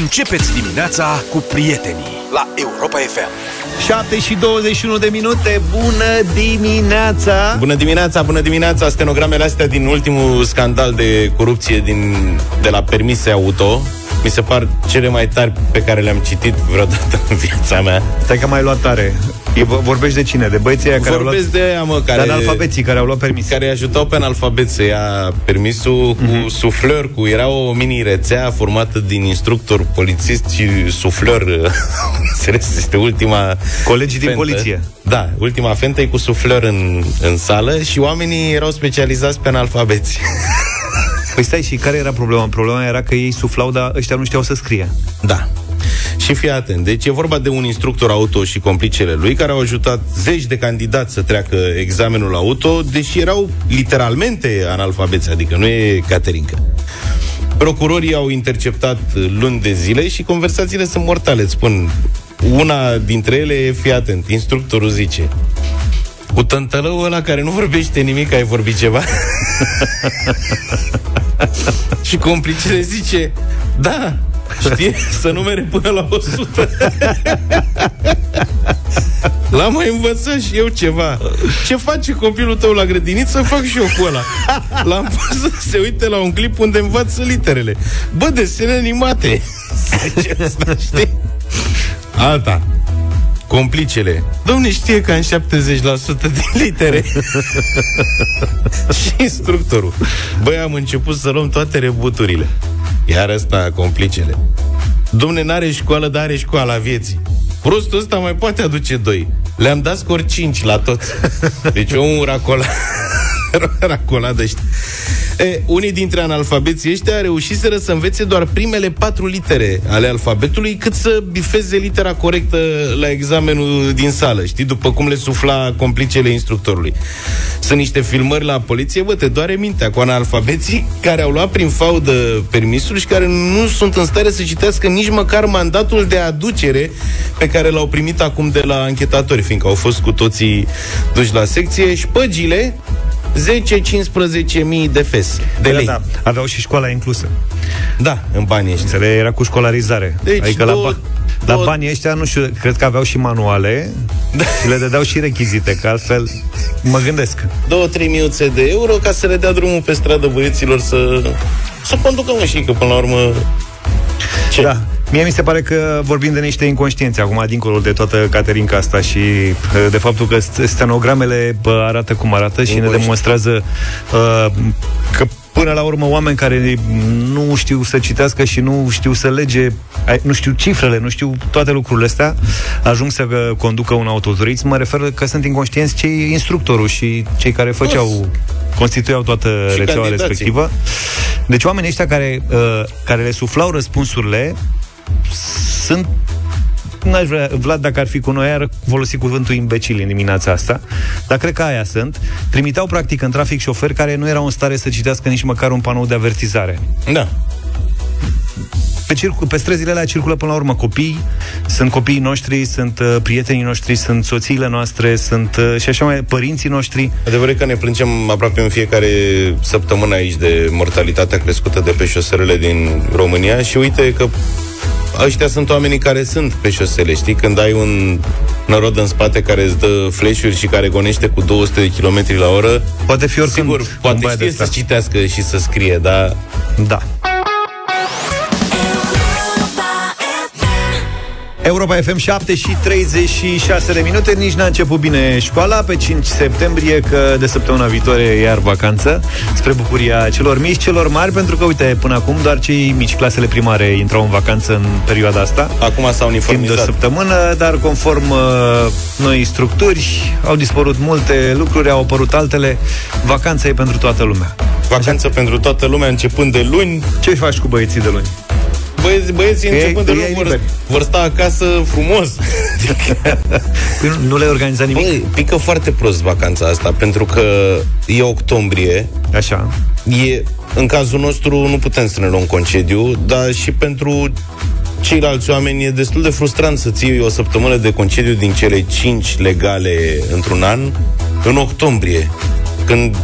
Începeți dimineața cu prietenii la Europa FM. 7 și 21 de minute, bună dimineața! Bună dimineața, bună dimineața! Stenogramele astea din ultimul scandal de corupție din, de la permise auto mi se par cele mai tari pe care le-am citit vreodată în viața mea. Stai că mai luat tare. E, vorbești de cine? De băieții aia care Vorbesc au luat... de aia, mă, care... De analfabeții care au luat permis. Care ajutau pe analfabet să ia permisul mm-hmm. cu sufleur, cu... Era o mini-rețea formată din instructor, polițist și sufleur. Înțeles? este ultima Colegii din fentă. poliție. Da, ultima fentă e cu sufleur în, în sală și oamenii erau specializați pe analfabeți. Păi stai, și care era problema? Problema era că ei suflau, dar ăștia nu știau să scrie. Da. Și fii atent, deci e vorba de un instructor auto și complicele lui care au ajutat zeci de candidați să treacă examenul auto, deși erau literalmente analfabeți, adică nu e caterincă. Procurorii au interceptat luni de zile și conversațiile sunt mortale, îți spun. Una dintre ele e, fii atent, instructorul zice cu tântălăul ăla care nu vorbește nimic, ai vorbit ceva? și complicele zice, da, știe să numere până la 100. L-am mai învățat și eu ceva. Ce face copilul tău la grădiniță, fac și eu cu ăla. L-am pus să se uite la un clip unde învață literele. Bă, desene animate. Zice asta, știi? Alta. Complicele. Domne, știe că am 70% din litere. și instructorul. Băi, am început să luăm toate rebuturile. Iar ăsta, complicele. Domne, n-are școală, dar are școala vieții. Prostul ăsta mai poate aduce doi. Le-am dat scor 5 la toți. Deci omul racola... racoladă, știi. E, unii dintre analfabeții ăștia reușiseră să învețe doar primele patru litere ale alfabetului, cât să bifeze litera corectă la examenul din sală, știi, după cum le sufla complicele instructorului. Sunt niște filmări la poliție, bă, te doare mintea cu analfabeții care au luat prin faudă permisul și care nu sunt în stare să citească nici măcar mandatul de aducere pe care l-au primit acum de la anchetatori, fiindcă au fost cu toții duși la secție și șpăgile 10-15 mii de fes, de Da, lei. da, aveau și școala inclusă. Da, în banii ăștia. Înțeleg, era cu școlarizare. Deci adică două- la, ba- la două- banii ăștia, nu știu, cred că aveau și manuale Da. și le dădeau și rechizite, că altfel mă gândesc. 2-3 miuțe de euro ca să le dea drumul pe stradă băieților să, să conducă mă și că până la urmă ce? Da. Mie mi se pare că vorbim de niște inconștiențe acum, dincolo de toată caterinca asta și uh, de faptul că st- stenogramele bă, arată cum arată și ne Inconștient. demonstrează uh, că până la urmă oameni care nu știu să citească și nu știu să lege, ai- nu știu cifrele, nu știu toate lucrurile astea, ajung să uh, conducă un autoturism. Mă refer că sunt inconștienți cei instructorul și cei care făceau, constituiau toată Și rețeaua candidații. respectivă. Deci oamenii ăștia care, uh, care le suflau răspunsurile sunt N-aș vrea, Vlad, dacă ar fi cu noi, ar folosi cuvântul imbecil în dimineața asta, dar cred că aia sunt. Trimiteau practic în trafic șoferi care nu erau în stare să citească nici măcar un panou de avertizare. Da. Pe, circu- pe străzile alea circulă până la urmă copii, sunt copiii noștri, sunt uh, prietenii noștri, sunt soțiile noastre, sunt uh, și așa mai părinții noștri. Adevărul e că ne plângem aproape în fiecare săptămână aici de mortalitatea crescută de pe șoselele din România și uite că ăștia sunt oamenii care sunt pe șosele, știi? Când ai un nărod în spate care îți dă flash și care gonește cu 200 de km la oră, Poate fi oricând sigur, un poate băiat de știe să ăsta. citească și să scrie, dar Da. Europa FM 7 și 36 de minute Nici n-a început bine școala Pe 5 septembrie că de săptămâna viitoare e iar vacanță Spre bucuria celor mici, celor mari Pentru că, uite, până acum doar cei mici Clasele primare intrau în vacanță în perioada asta acum s-au Timp de o uniformizat. săptămână, dar conform uh, noi structuri, au dispărut multe lucruri, au apărut altele. Vacanța e pentru toată lumea. Vacanță pentru toată lumea, începând de luni. Ce faci cu băieții de luni? Băieți, băieții Că începând de ei- luni ei vor, liberi. vor sta acasă frumos. Păi nu, nu le-ai organizat nimic? Băi, pică foarte prost vacanța asta, pentru că e octombrie, Așa. e, în cazul nostru nu putem să ne luăm concediu, dar și pentru ceilalți oameni e destul de frustrant să ții o săptămână de concediu din cele cinci legale într-un an în octombrie, când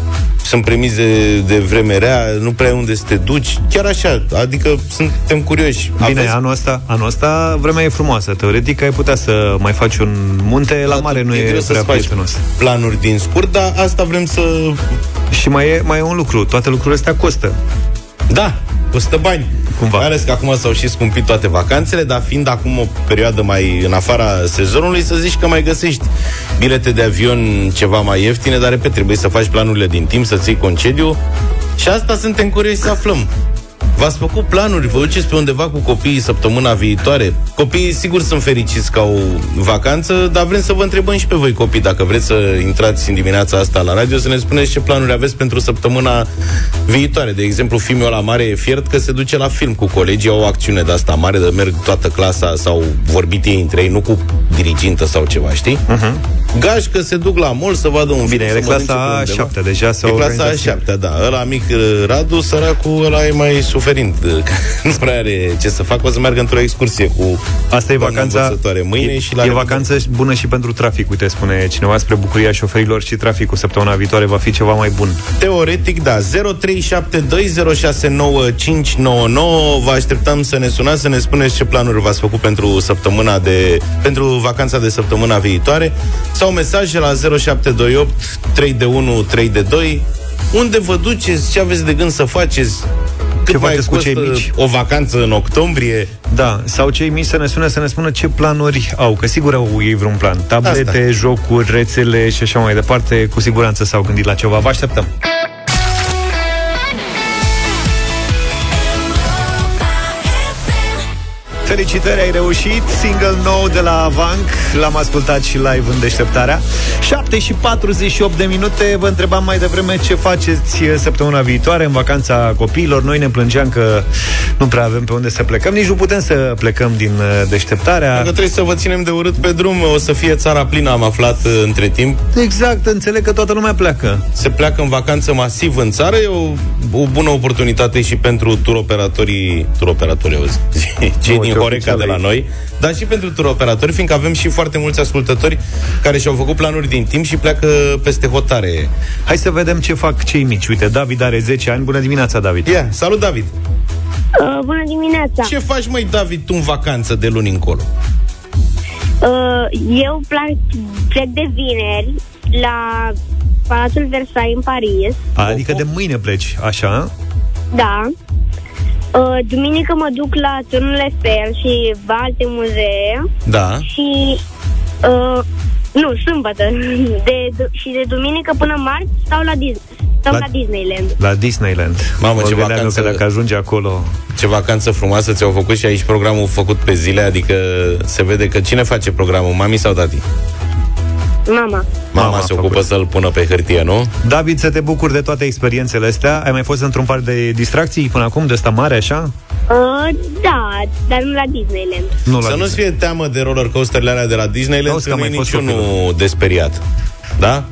sunt premize de vreme rea, nu prea ai unde să te duci, chiar așa, adică suntem curioși. Bine, Aveți... anul ăsta, anul ăsta vremea e frumoasă. Teoretic ai putea să mai faci un munte, la da, mare nu e, e prea prietenos. planuri din scurt, dar asta vrem să... Și mai e, mai e un lucru, toate lucrurile astea costă. Da, costă bani. Cumva. Mai ales că acum s-au și scumpit toate vacanțele, dar fiind acum o perioadă mai în afara sezonului, să zici că mai găsești bilete de avion ceva mai ieftine, dar repet, trebuie să faci planurile din timp, să ții concediu și asta suntem curioși să aflăm. V-ați făcut planuri? Vă duceți pe undeva cu copiii săptămâna viitoare? Copiii sigur sunt fericiți ca o vacanță, dar vrem să vă întrebăm și pe voi copii, dacă vreți să intrați în dimineața asta la radio, să ne spuneți ce planuri aveți pentru săptămâna viitoare. De exemplu, filmul la mare e fiert că se duce la film cu colegii, au o acțiune de asta mare, de merg toată clasa sau vorbit ei între ei, nu cu dirigintă sau ceva, știi? Uh-huh. Gașcă se duc la mol să vadă un Bine, film. e clasa 7 deja. E clasa 7 da. Ăla mic, Radu, săracul, ăla e mai suferind. nu prea are ce să facă, o să meargă într-o excursie cu Asta e vacanța mâine și la E vacanță bună și pentru trafic, uite, spune cineva spre bucuria șoferilor și traficul săptămâna viitoare va fi ceva mai bun. Teoretic, da. 0372069599 Vă așteptăm să ne sunați, să ne spuneți ce planuri v-ați făcut pentru săptămâna de pentru vacanța de săptămâna viitoare sau mesaje la 0728 3 de 1 3 de 2 unde vă duceți, ce aveți de gând să faceți, cât ce faceți cu cei mici? O vacanță în octombrie? Da, sau cei mici să ne sune să ne spună ce planuri au, că sigur au ei vreun plan. Tablete, Asta. jocuri, rețele și așa mai departe, cu siguranță s-au gândit la ceva. Vă așteptăm! Felicitări, ai reușit. Single nou de la Avanc. L-am ascultat și live în deșteptarea. 7 și 48 de minute. Vă întrebam mai devreme ce faceți săptămâna viitoare În vacanța copiilor. Noi ne plângeam că nu prea avem pe unde să plecăm. Nici nu putem să plecăm din uh, deșteptarea. Dacă trebuie să vă ținem de urât pe drum O să fie țara plină, am aflat uh, între timp. Exact, înțeleg că toată lumea pleacă. Se pleacă în vacanță masiv în țară. E o, o bună oportunitate și pentru turoperatorii Turoperatorii, auzi Cei din Horeca de la noi, dar și pentru turoperatori, fiindcă avem și foarte mulți ascultători care și-au făcut planuri din timp și pleacă peste hotare. Hai să vedem ce fac cei mici. Uite, David are 10 ani. Bună dimineața, David. Yeah. Salut, David. Uh, bună dimineața. Ce faci, mai David, tu în vacanță de luni încolo? Uh, eu plec, plec de vineri la Palatul Versailles în Paris. Adică de mâine pleci, așa? Da. Uh, duminică mă duc la turnul Eiffel și alte muzee. Da. Și uh, nu, sâmbătă. De, și de duminică până marți stau la Disney. Stau la, la Disneyland. La Disneyland. Mamă, ce vacanță... că dacă ajunge acolo... Ce vacanță frumoasă ți-au făcut și aici programul făcut pe zile, adică se vede că cine face programul, mami sau tati? Mama. Mama se ocupă să-l pună pe hârtie, nu? David, să te bucuri de toate experiențele astea. Ai mai fost într-un par de distracții până acum, de ăsta mare, așa? Uh, da, dar nu la Disneyland. Nu la să nu-ți fie teamă de roller coasterele alea de la Disneyland, că nu e niciunul desperiat. Da?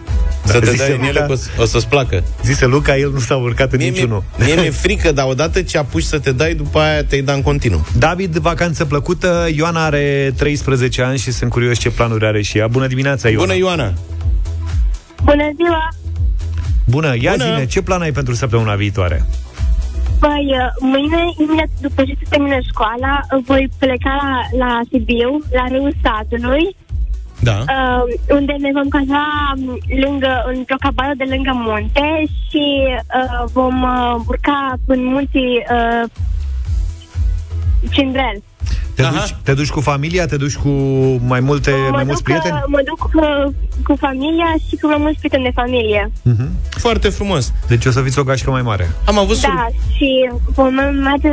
Da, să te dai în ele, o, o să-ți placă. Zise Luca, el nu s-a urcat în mie niciunul. Mie mi-e frică, dar odată ce apuci să te dai, după aia te-ai da în continuu. David, vacanță plăcută. Ioana are 13 ani și sunt curios ce planuri are și ea. Bună dimineața, Ioana. Bună, Ioana. Bună ziua. Bună, ia Bună. zine, ce plan ai pentru săptămâna viitoare? Păi, uh, mâine, imediat după ce se termină școala, voi pleca la, la Sibiu, la râul satului, da. Uh, unde ne vom caza um, lângă, într-o cabană de lângă munte și uh, vom uh, urca în munții uh, Cindrel. Te duci, te duci cu familia? Te duci cu mai multe, mă mai mulți prieteni? Uh, mă duc cu, uh, cu familia și cu mai mulți prieteni de familie. Uh-huh. Foarte frumos. Deci o să fiți o gașcă mai mare. Am avut Da, sur... și vom merge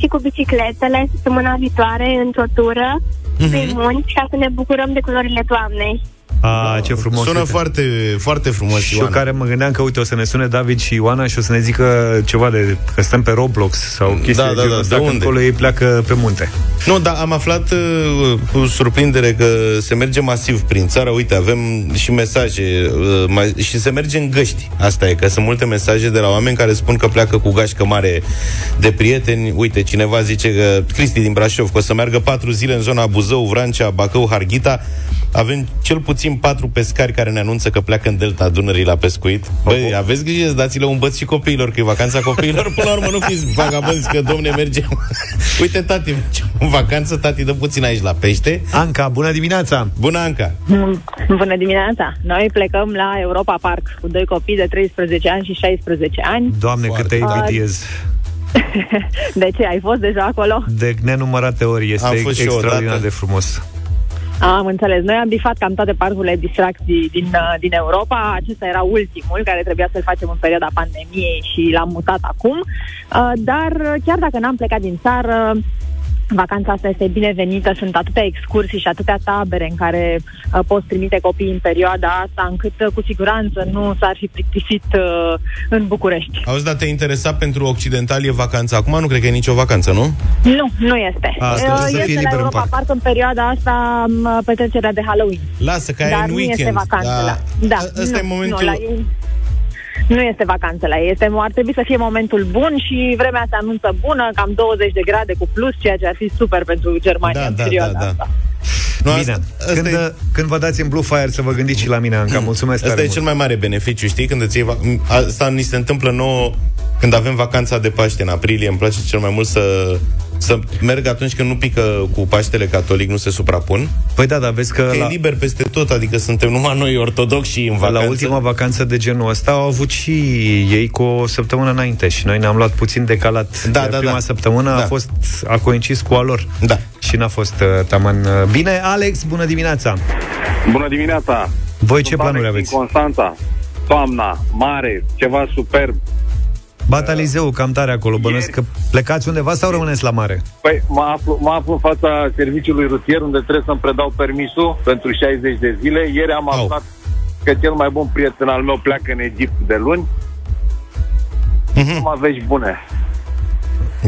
și cu bicicletele săptămâna viitoare într-o tură uh-huh. pe munți ca să ne bucurăm de culorile toamnei. A, ce frumos. Sună uite. foarte, foarte frumos, Și eu care mă gândeam că, uite, o să ne sune David și Ioana și o să ne zică ceva de că stăm pe Roblox sau chestii da, da, da, dacă unde? acolo ei pleacă pe munte. Nu, dar am aflat uh, cu surprindere că se merge masiv prin țară. Uite, avem și mesaje uh, mai, și se merge în găști. Asta e, că sunt multe mesaje de la oameni care spun că pleacă cu gașcă mare de prieteni. Uite, cineva zice că Cristi din Brașov că o să meargă patru zile în zona Buzău, Vrancea, Bacău, Harghita avem cel puțin patru pescari care ne anunță că pleacă în delta Dunării la pescuit. Băi, aveți grijă, dați-le un băț și copiilor, că e vacanța copiilor. Până la urmă nu fiți vagabonzi, că domne mergem. Uite, tati, mergem în vacanță, tati, dă puțin aici la pește. Anca, bună dimineața! Bună, Anca! Bună dimineața! Noi plecăm la Europa Park cu doi copii de 13 ani și 16 ani. Doamne, cât te invidiez! De ce? Ai fost deja acolo? De nenumărate ori. Este Am fost și eu extraordinar odată. de frumos. Am înțeles. Noi am bifat cam toate parcurile de distracții din, uh, din Europa. Acesta era ultimul, care trebuia să-l facem în perioada pandemiei și l-am mutat acum. Uh, Dar uh, chiar dacă n-am plecat din țară, Vacanța asta este binevenită, sunt atâtea excursii și atâtea tabere în care uh, poți trimite copii în perioada asta, încât uh, cu siguranță nu s-ar fi plictisit uh, în București. Auzi, dar te interesa pentru occidentali e vacanța? Acum nu cred că e nicio vacanță, nu? Nu, nu este. Asta, Uh, să fie este liber la în Europa parc. Park în perioada asta m, petrecerea de Halloween. Lasă, că ai Dar în nu weekend. este vacanță la... Da, A- Ăsta nu, e momentul... Nu, la ei, nu este vacanță la ei. Este, ar trebui să fie momentul bun și vremea se anunță bună, cam 20 de grade cu plus, ceea ce ar fi super pentru Germania Da, în da, perioada da, da. asta. Nu, Bine, asta, asta când, e... când vă dați în Blue Fire să vă gândiți și la mine, Anca. Mulțumesc Asta tare e mult. cel mai mare beneficiu, știi? Când îți iei va- Asta ni se întâmplă nouă când avem vacanța de Paște în aprilie. Îmi place cel mai mult să, să merg atunci când nu pică cu Paștele catolic, nu se suprapun. Păi da, dar vezi că, Că la, e liber peste tot, adică suntem numai noi ortodoxi și în vacanță. la ultima vacanță de genul ăsta au avut și ei cu o săptămână înainte și noi ne-am luat puțin decalat. Da, Iar da, prima da. săptămână a Da. fost a coincis cu a lor. Da. Și n-a fost uh, taman uh, bine. Alex, bună dimineața! Bună dimineața! Voi ce Sunt planuri Alex aveți? Din Constanța, toamna, mare, ceva superb. Batalizeu, cam tare acolo. Bănuiesc că plecați undeva sau rămâneți la mare? Păi mă aflu, mă aflu în fața serviciului rutier unde trebuie să-mi predau permisul pentru 60 de zile. Ieri am Au. aflat că cel mai bun prieten al meu pleacă în Egipt de luni. Mhm. Numai vești bune.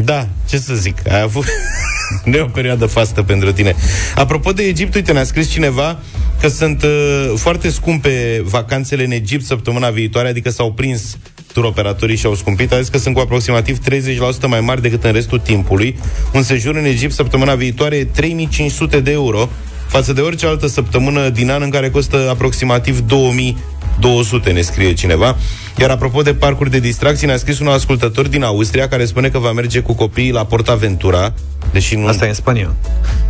Da, ce să zic, ai avut... nu e o perioadă fastă pentru tine. Apropo de Egipt, uite, ne-a scris cineva că sunt uh, foarte scumpe vacanțele în Egipt săptămâna viitoare, adică s-au prins turoperatorii și au scumpit, a zis că sunt cu aproximativ 30% mai mari decât în restul timpului. Un sejur în Egipt săptămâna viitoare e 3500 de euro, față de orice altă săptămână din an în care costă aproximativ 2200, ne scrie cineva. Iar apropo de parcuri de distracții, ne-a scris un ascultător din Austria care spune că va merge cu copiii la Portaventura, deși nu... Asta e în Spania.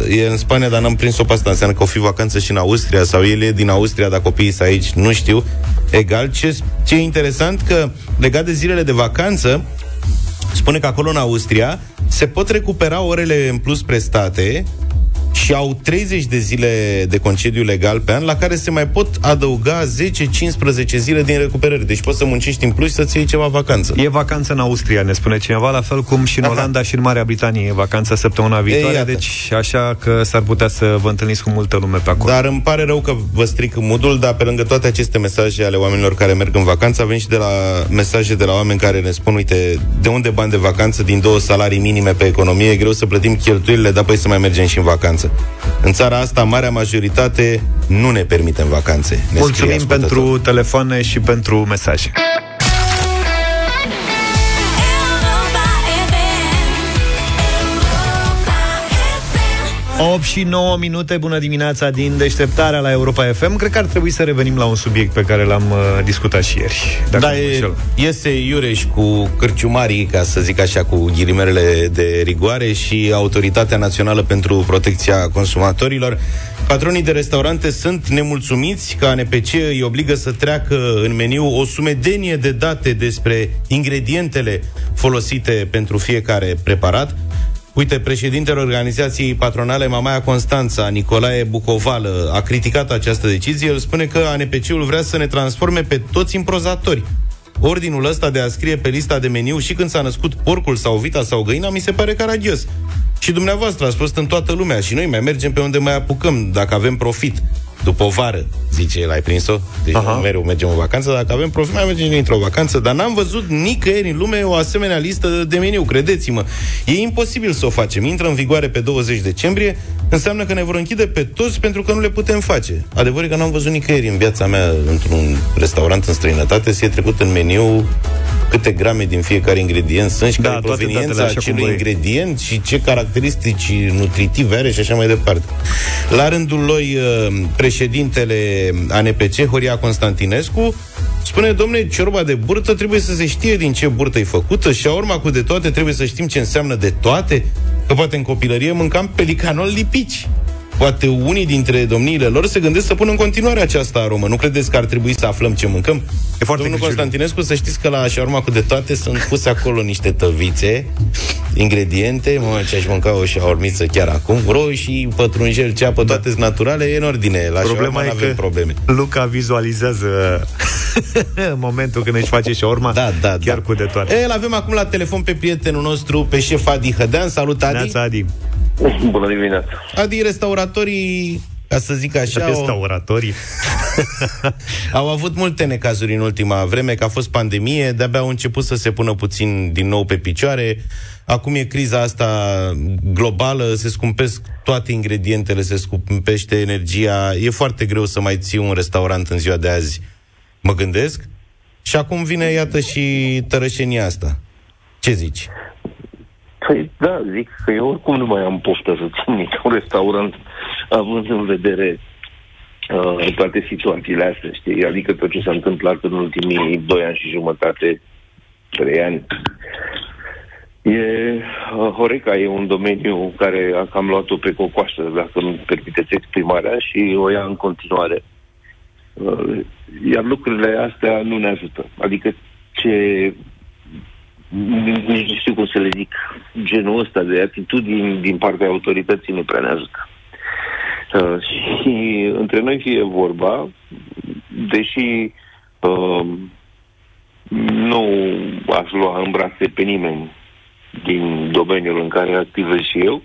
E în Spania, dar n-am prins-o pe asta. Înseamnă că o fi vacanță și în Austria sau el e din Austria, dar copiii sunt aici, nu știu. Egal, ce, ce e interesant că legat de zilele de vacanță, spune că acolo în Austria se pot recupera orele în plus prestate și au 30 de zile de concediu legal pe an, la care se mai pot adăuga 10-15 zile din recuperări. Deci poți să muncești în plus și să-ți iei ceva vacanță. E vacanță în Austria, ne spune cineva, la fel cum și în Aha. Olanda și în Marea Britanie e vacanța săptămâna viitoare, iată. deci așa că s-ar putea să vă întâlniți cu multă lume pe acolo. Dar îmi pare rău că vă stric modul, dar pe lângă toate aceste mesaje ale oamenilor care merg în vacanță, avem și de la mesaje de la oameni care ne spun, uite, de unde bani de vacanță din două salarii minime pe economie, e greu să plătim cheltuielile, dar apoi să mai mergem și în vacanță. În țara asta, marea majoritate nu ne permitem vacanțe. Ne scrie Mulțumim ascultătorul. pentru telefoane și pentru mesaje. 8 și 9 minute, bună dimineața din deșteptarea la Europa FM. Cred că ar trebui să revenim la un subiect pe care l-am uh, discutat și ieri. Dacă Da, nu mă e, înșel. iese Iureș cu cârciumarii, ca să zic așa, cu ghilimerele de rigoare și Autoritatea Națională pentru Protecția Consumatorilor. Patronii de restaurante sunt nemulțumiți că ANPC îi obligă să treacă în meniu o sumedenie de date despre ingredientele folosite pentru fiecare preparat. Uite, președintele organizației patronale Mamaia Constanța, Nicolae Bucovală, a criticat această decizie. El spune că ANPC-ul vrea să ne transforme pe toți în prozatori. Ordinul ăsta de a scrie pe lista de meniu și când s-a născut porcul sau vita sau găina mi se pare caragios. Și dumneavoastră ați fost în toată lumea și noi mai mergem pe unde mai apucăm, dacă avem profit. După o vară, zice el, ai prins-o? Deci Aha. Aha. mereu mergem în vacanță, dacă avem profit, mai mergem într-o vacanță. Dar n-am văzut nicăieri în lume o asemenea listă de meniu, credeți-mă. E imposibil să o facem. Intră în vigoare pe 20 decembrie, înseamnă că ne vor închide pe toți pentru că nu le putem face. Adevărul e că n-am văzut nicăieri în viața mea într-un restaurant în străinătate să fie trecut în meniu câte grame din fiecare ingredient sunt și Da, care e toate proveniența datele așa cum acelui vrei. ingredient și ce caracteristici nutritive are și așa mai departe. La rândul lui, uh, președintele ANPC, Horia Constantinescu, spune, domne, ciorba de burtă trebuie să se știe din ce burtă e făcută și urma cu de toate trebuie să știm ce înseamnă de toate, că poate în copilărie mâncam pelicanol lipici. Poate unii dintre domniile lor se gândesc să pună în continuare această aromă. Nu credeți că ar trebui să aflăm ce mâncăm? E foarte Domnul greu. Constantinescu, să știți că la șaurma cu de toate sunt puse acolo niște tăvițe, ingrediente, mă, ce aș mânca o șaurmiță chiar acum, roșii, pătrunjel, ceapă, toate sunt naturale, e în ordine. La Problema șaurma e nu avem că probleme. Luca vizualizează momentul când își face șaorma Da, da, chiar da. cu de toate. El avem acum la telefon pe prietenul nostru, pe șef Adi Hădean. Salut, Adi! Neața, Adi. Bună dimineața. Adi, restauratorii, ca să zic așa, au, Restauratorii. au avut multe necazuri în ultima vreme, că a fost pandemie, de-abia au început să se pună puțin din nou pe picioare. Acum e criza asta globală, se scumpesc toate ingredientele, se scumpește energia. E foarte greu să mai ții un restaurant în ziua de azi, mă gândesc. Și acum vine, iată, și tărășenia asta. Ce zici? Păi da, zic că eu oricum nu mai am poftă să țin niciun restaurant având în vedere uh, toate situațiile astea, știi? Adică tot ce s-a întâmplat în ultimii doi ani și jumătate, trei ani. E, uh, Horeca e un domeniu care a cam luat-o pe cocoașă, dacă nu permiteți exprimarea, și o ia în continuare. Uh, Iar lucrurile astea nu ne ajută. Adică ce nici nici nu știu cum să le zic, genul ăsta de atitudini din partea autorității nu prea ne ajută. Uh, și între noi fie vorba, deși uh, nu aș lua în brațe pe nimeni din domeniul în care activez și eu,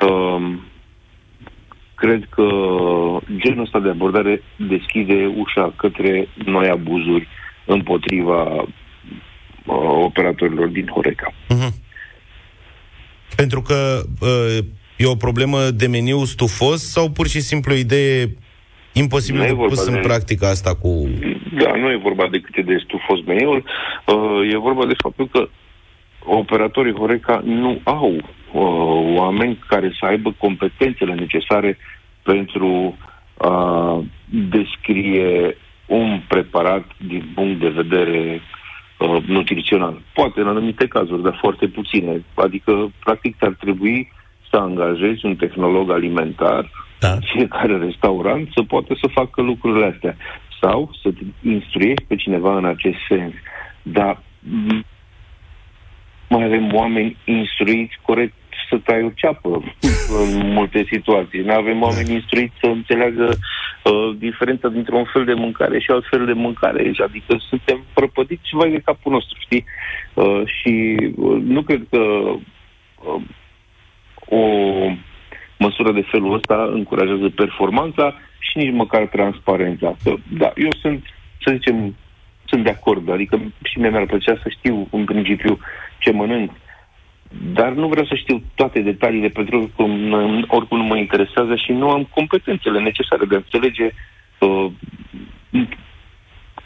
uh, cred că genul ăsta de abordare deschide ușa către noi abuzuri împotriva uh, operatorilor din Horeca. Mhm. Pentru că uh, e o problemă de meniu stufos sau pur și simplu o idee imposibil Nu e de vorba pus în de- practică asta cu... Da, nu e vorba de cât e de stufos meniul, uh, e vorba de faptul că operatorii Horeca nu au uh, oameni care să aibă competențele necesare pentru a descrie un preparat din punct de vedere uh, nutrițional. Poate în anumite cazuri, dar foarte puține. Adică, practic, ar trebui să angajezi un tehnolog alimentar Da. fiecare restaurant să poată să facă lucrurile astea. Sau să te instruiești pe cineva în acest sens. Dar m, mai avem oameni instruiți corect să tai o ceapă în multe situații. Nu avem oameni instruiți să înțeleagă uh, diferența dintre un fel de mâncare și alt fel de mâncare. Și Adică suntem prăpădiți vai de capul nostru, știi? Uh, și uh, nu cred că uh, o măsură de felul ăsta încurajează performanța și nici măcar transparența. Că, da, eu sunt, să zicem, sunt de acord, adică și mie mi-ar plăcea să știu în principiu ce mănânc, dar nu vreau să știu toate detaliile pentru că m- oricum nu mă interesează și nu am competențele necesare de a înțelege uh,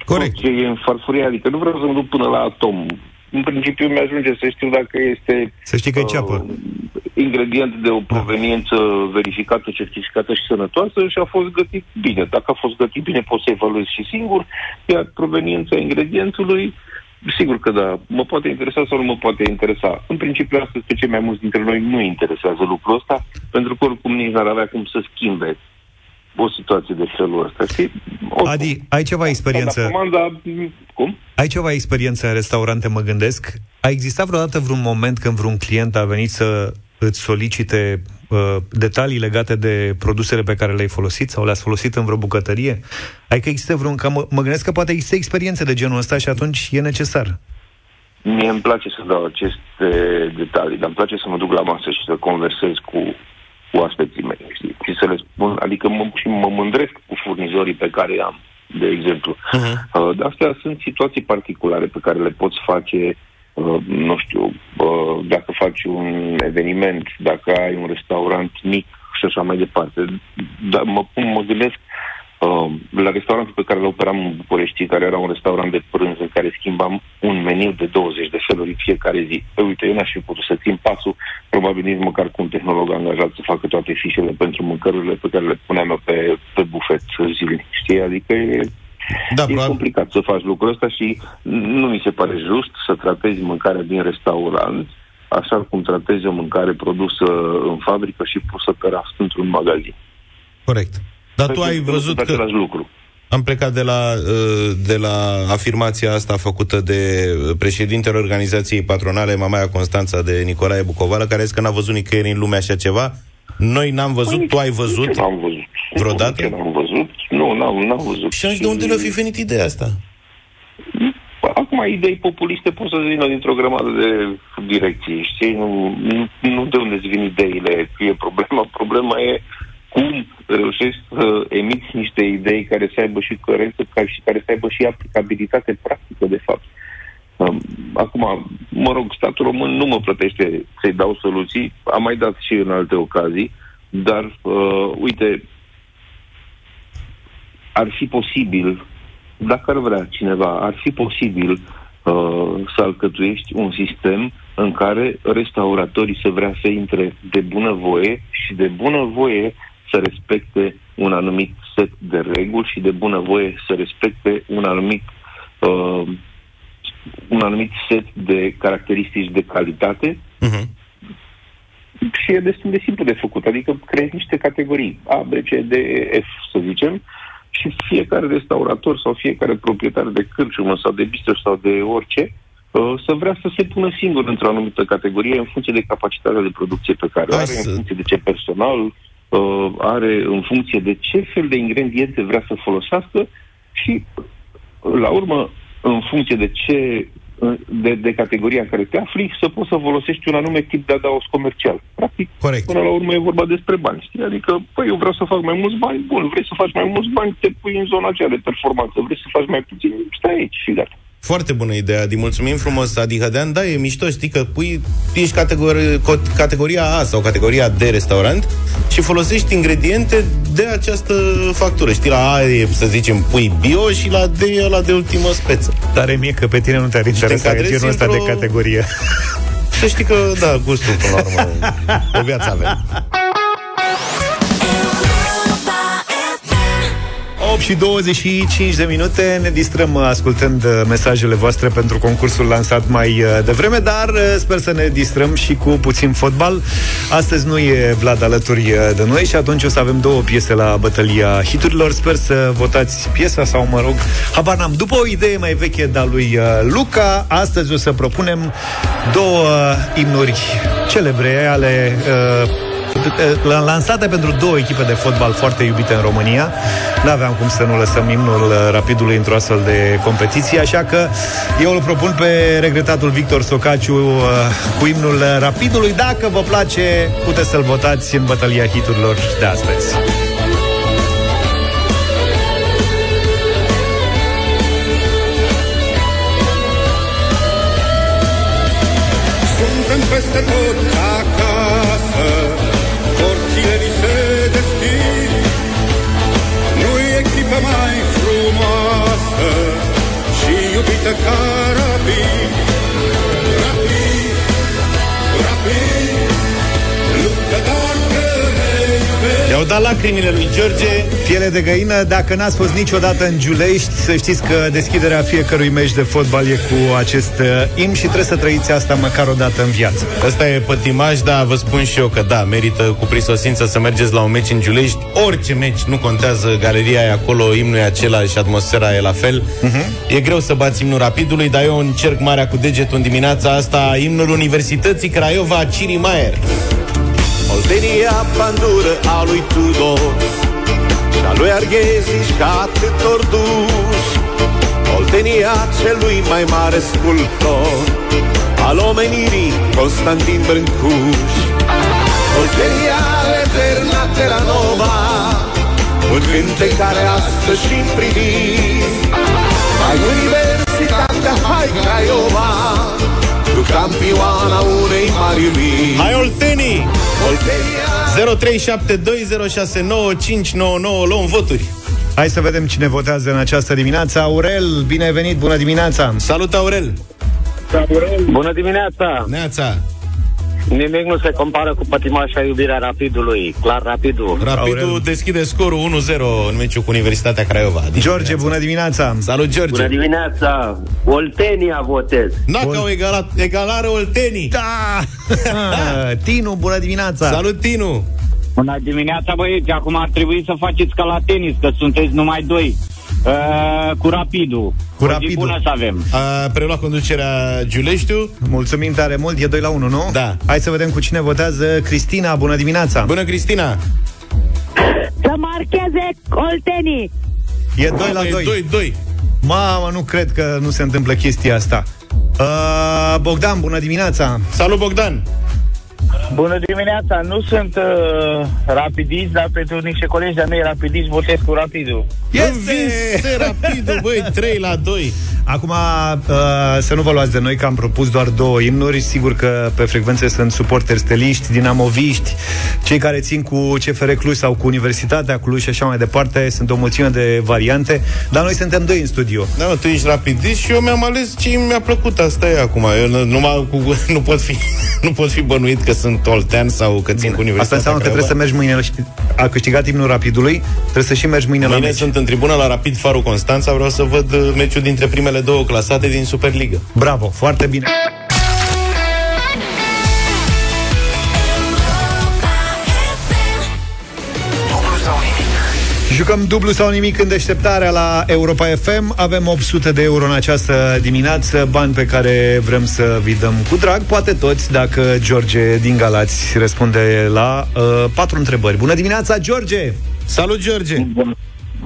Corect. tot ce e în farfurie, adică nu vreau să mă duc până la atom. În principiu mi-ajunge să știu dacă este Să știi că e ceapă. uh, ingredient de o proveniență verificată, certificată și sănătoasă și a fost gătit bine. Dacă a fost gătit bine, poți să evaluezi și singur, iar proveniența ingredientului, sigur că da, mă poate interesa sau nu mă poate interesa. În principiu, astăzi, pe cei mai mulți dintre noi nu interesează lucrul ăsta, pentru că oricum nici n-ar avea cum să schimbe o situație de felul ăsta, știi? Oricum. Adi, ai ceva experiență? Dar comanda, cum? Ai ceva experiență în restaurante, mă gândesc. A existat vreodată vreun moment când vreun client a venit să îți solicite uh, detalii legate de produsele pe care le-ai folosit sau le-ați folosit în vreo bucătărie? Adică există vreun... Că mă, mă gândesc că poate există experiențe de genul ăsta și atunci e necesar. Mie îmi place să dau aceste detalii, dar îmi place să mă duc la masă și să conversez cu cu aspeții mei, știi? Și să le spun, adică mă, și mă mândresc cu furnizorii pe care i am, de exemplu. Uh-huh. Uh, de astea sunt situații particulare pe care le poți face, uh, nu știu, uh, dacă faci un eveniment, dacă ai un restaurant mic și așa mai departe. Dar mă, pun- mă gândesc Uh, la restaurantul pe care îl operam în București, care era un restaurant de prânz în care schimbam un meniu de 20 de feluri în fiecare zi. E, uite, eu n-aș fi putut să țin pasul, probabil nici măcar cu un tehnolog angajat să facă toate fișele pentru mâncărurile pe care le puneam eu pe, pe bufet zilnic. Știi? Adică e, Da, e probabil. complicat să faci lucrul ăsta și nu mi se pare just să tratezi mâncarea din restaurant așa cum tratezi o mâncare produsă în fabrică și pusă pe raft într-un magazin. Corect. Dar tu Pentru ai că nu văzut sunt că... același lucru. Am plecat de la, uh, de la afirmația asta făcută de președintele organizației patronale Mamaia Constanța de Nicolae Bucovală, care a zis că n-a văzut nicăieri în lume așa ceva. Noi n-am văzut, tu ai văzut? Nici eu N-am văzut. vreodată? Nici eu N-am văzut. Nu, n-am, n-am văzut. Și atunci de unde le-a fi venit ideea asta? Acum, idei populiste pot să vină dintr-o grămadă de direcții, știi? Nu, nu, nu de unde îți vin ideile, că e problema. Problema e cum reușești să emiți niște idei care să aibă și coerență care, și care să aibă și aplicabilitate practică, de fapt. Um, Acum, mă rog, statul român nu mă plătește să-i dau soluții, am mai dat și în alte ocazii, dar, uh, uite, ar fi posibil, dacă ar vrea cineva, ar fi posibil uh, să alcătuiești un sistem în care restauratorii să vrea să intre de bunăvoie și de bunăvoie să respecte un anumit set de reguli și de bunăvoie să respecte un anumit uh, un anumit set de caracteristici de calitate Uh-huh. și e destul de simplu de făcut. Adică creezi niște categorii A, B, C, D, E, F, să zicem, și fiecare restaurator sau fiecare proprietar de cârciumă sau de bistro sau de orice uh, să vrea să se pună singur într-o anumită categorie în funcție de capacitatea de producție pe care o Hai are, să- în funcție de ce personal uh, are, în funcție de ce fel de ingrediente vrea să folosească și, la urmă, în funcție de ce de, de categoria în care te afli, să poți să folosești un anume tip de adaos comercial. Practic, Corect. până la urmă e vorba despre bani. Știi? Adică, păi, eu vreau să fac mai mulți bani, bun, vrei să faci mai mulți bani, te pui în zona aceea de performanță, vrei să faci mai puțin, stai aici și gata. Foarte bună idee, Adi. Mulțumim frumos, Adi Hădean. Da, e mișto, știi că pui, ești categori, co- categoria A sau categoria D restaurant și folosești ingrediente de această factură. Știi, la A e, să zicem, pui bio și la D e la de ultimă speță. Tare mie că pe tine nu te-ar interesa încadrezi genul ăsta de într-o- categorie. Să știi că, da, gustul, până la urmă, o viață avem. 8 și 25 de minute. Ne distrăm uh, ascultând uh, mesajele voastre Pentru concursul lansat mai uh, devreme Dar uh, sper să ne distrăm și cu puțin fotbal. Astăzi nu e Vlad alături uh, de noi Și atunci o să avem două piese la bătălia hiturilor. Sper să votați piesa sau mă rog Habar n-am. După o idee mai veche de-a lui uh, Luca Astăzi o să propunem două imnuri celebre ale uh, L-am lansate pentru două echipe de fotbal foarte iubite în România. Nu aveam cum să nu lăsăm imnul uh, Rapidului într-o astfel de competiție, așa că eu îl propun pe regretatul Victor Socaciu uh, cu imnul uh, Rapidului. Dacă vă place, puteți să-l votați în bătălia hiturilor de astăzi. Suntem peste tot iubită ca I-au dat lacrimile lui George Piele de găină, dacă n-ați fost niciodată în Giulești, să știți că deschiderea fiecărui meci de fotbal e cu acest uh, imn și trebuie să trăiți asta măcar o dată în viață. Ăsta e pătimaj, dar vă spun și eu că da, merită cu prisosință să mergeți la un meci în Giulești. Orice meci, nu contează, galeria e acolo, imnul e același, atmosfera e la fel. Uh-huh. E greu să bați imnul rapidului, dar eu încerc marea cu degetul în dimineața asta, imnul Universității Craiova, Ciri Maier. Oltenia pandură a lui Tudor Și a lui Arghezi și atâtor duși. Oltenia celui mai mare sculptor Al omenirii Constantin Brâncuș. Oltenia eterna terra nova Un cântec care astăzi și privit Hai Universitatea, hai Craiova Tu campioana unei mari lumini Hai Oltenii! Oltenia 0372069599 luăm voturi. Hai să vedem cine votează în această dimineață. Aurel, bine ai venit, bună dimineața! Salut, Aurel! Bună dimineața! Neața! Nimic nu se compară cu pătimașa iubirea Rapidului. Clar, Rapidul. Rapidul Aurel. deschide scorul 1-0 în meciul cu Universitatea Craiova. din George, dimineață. bună dimineața! Salut, George! Bună dimineața! Oltenia votez. N-a că au egalat, egalare Oltenii! Da! Tinu, bună dimineața! Salut, Tinu! Bună dimineața, băieți! Acum ar trebui să faceți ca la tenis, că sunteți numai doi. Uh, cu Rapidul. Cu O zi Rapidul. bună să avem. A preluat conducerea Giuleștiu. Mulțumim tare mult, e 2 la 1, nu? Da. Hai să vedem cu cine votează Cristina, bună dimineața! Bună, Cristina! Să marcheze Oltenii. E 2 la 2. 2-2. Mamă, nu cred că nu se întâmplă chestia asta. Uh, Bogdan, bună dimineața! Salut, Bogdan! Bună dimineața! Nu sunt uh, rapidist, dar pentru niște colegi de-a mei rapidist votez cu Rapidul. Învinse rapidul, băi, 3 la 2. Acum, uh, să nu vă luați de noi că am propus doar două imnuri. Sigur că pe frecvențe sunt suporteri steliști, dinamoviști, cei care țin cu CFR Cluj sau cu Universitatea Cluj și așa mai departe. Sunt o mulțime de variante, dar noi suntem doi în studio. Da, mă, tu ești rapidist și eu mi-am ales ce mi-a plăcut, asta e acum. Eu nu, numai cu, nu, pot fi, nu pot fi bănuit că sunt oltean sau că țin cu Universitatea Asta înseamnă că Craiova. trebuie să mergi mâine. la- A câștigat imnul rapidului, trebuie să și mergi mâine la Mâine meci. sunt în tribună la Rapid Faru Constanța, vreau să văd uh, meciul dintre primele două clasate din Superliga. Bravo, foarte bine. Jucăm dublu sau nimic în deșteptarea la Europa FM. Avem 800 de euro în această dimineață, bani pe care vrem să vi dăm cu drag, poate toți, dacă George din Galați răspunde la uh, patru întrebări. Bună dimineața, George! Salut, George!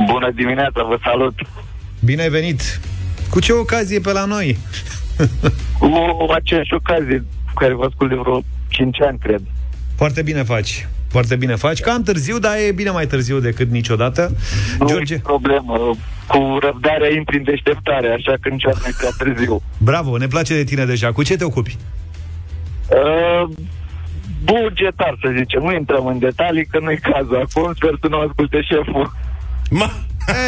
Bună dimineața, vă salut! Bine ai venit! Cu ce ocazie pe la noi? Cu aceeași ocazie cu care vă ascult de vreo 5 ani, cred. Foarte bine faci. Foarte bine faci. Cam târziu, dar e bine mai târziu decât niciodată. Nu George, e problemă. Cu răbdarea intri în deșteptare, așa că niciodată nu e prea târziu. bravo, ne place de tine deja. Cu ce te ocupi? Uh, bugetar, să zicem. Nu intrăm în detalii, că nu-i cazul acum. Sper să nu asculte șeful. Ma,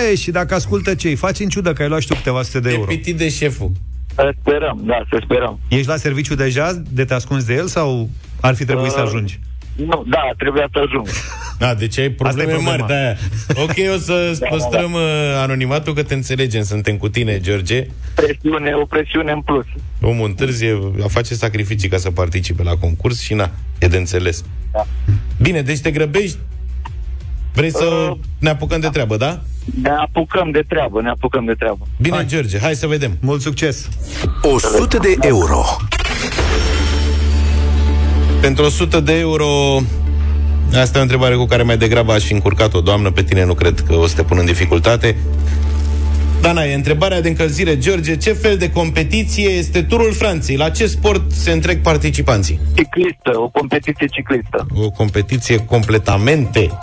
Ei, și dacă ascultă ce faci în ciudă că ai luat și tu câteva sute de de euro. pitit de șeful. Să sperăm, da, să sperăm. Ești la serviciu deja, de te ascunzi de el sau ar fi trebuit să Uh, ajungi? Nu, da, trebuia să ajung. Da, deci ai probleme Asta e problema. mari de aia. Ok, o să păstrăm uh, anonimatul că te înțelegem, suntem cu tine, George. Presiune, o presiune în plus. Omul întârzie, a face sacrificii ca să participe la concurs și na, e de înțeles. Da. Bine, deci te grăbești? Vrei să Uh, ne apucăm de treabă, da? Ne apucăm de treabă, ne apucăm de treabă. Bine, hai. George, hai să vedem. Mult succes! 100 de euro. Pentru 100 de euro Asta e o întrebare cu care mai degrabă aș fi încurcat o doamnă Pe tine nu cred că o să te pun în dificultate Dana, e întrebarea de încălzire George, ce fel de competiție este Turul Franței? La ce sport se întrec participanții? Ciclistă, o competiție ciclistă. O competiție completamente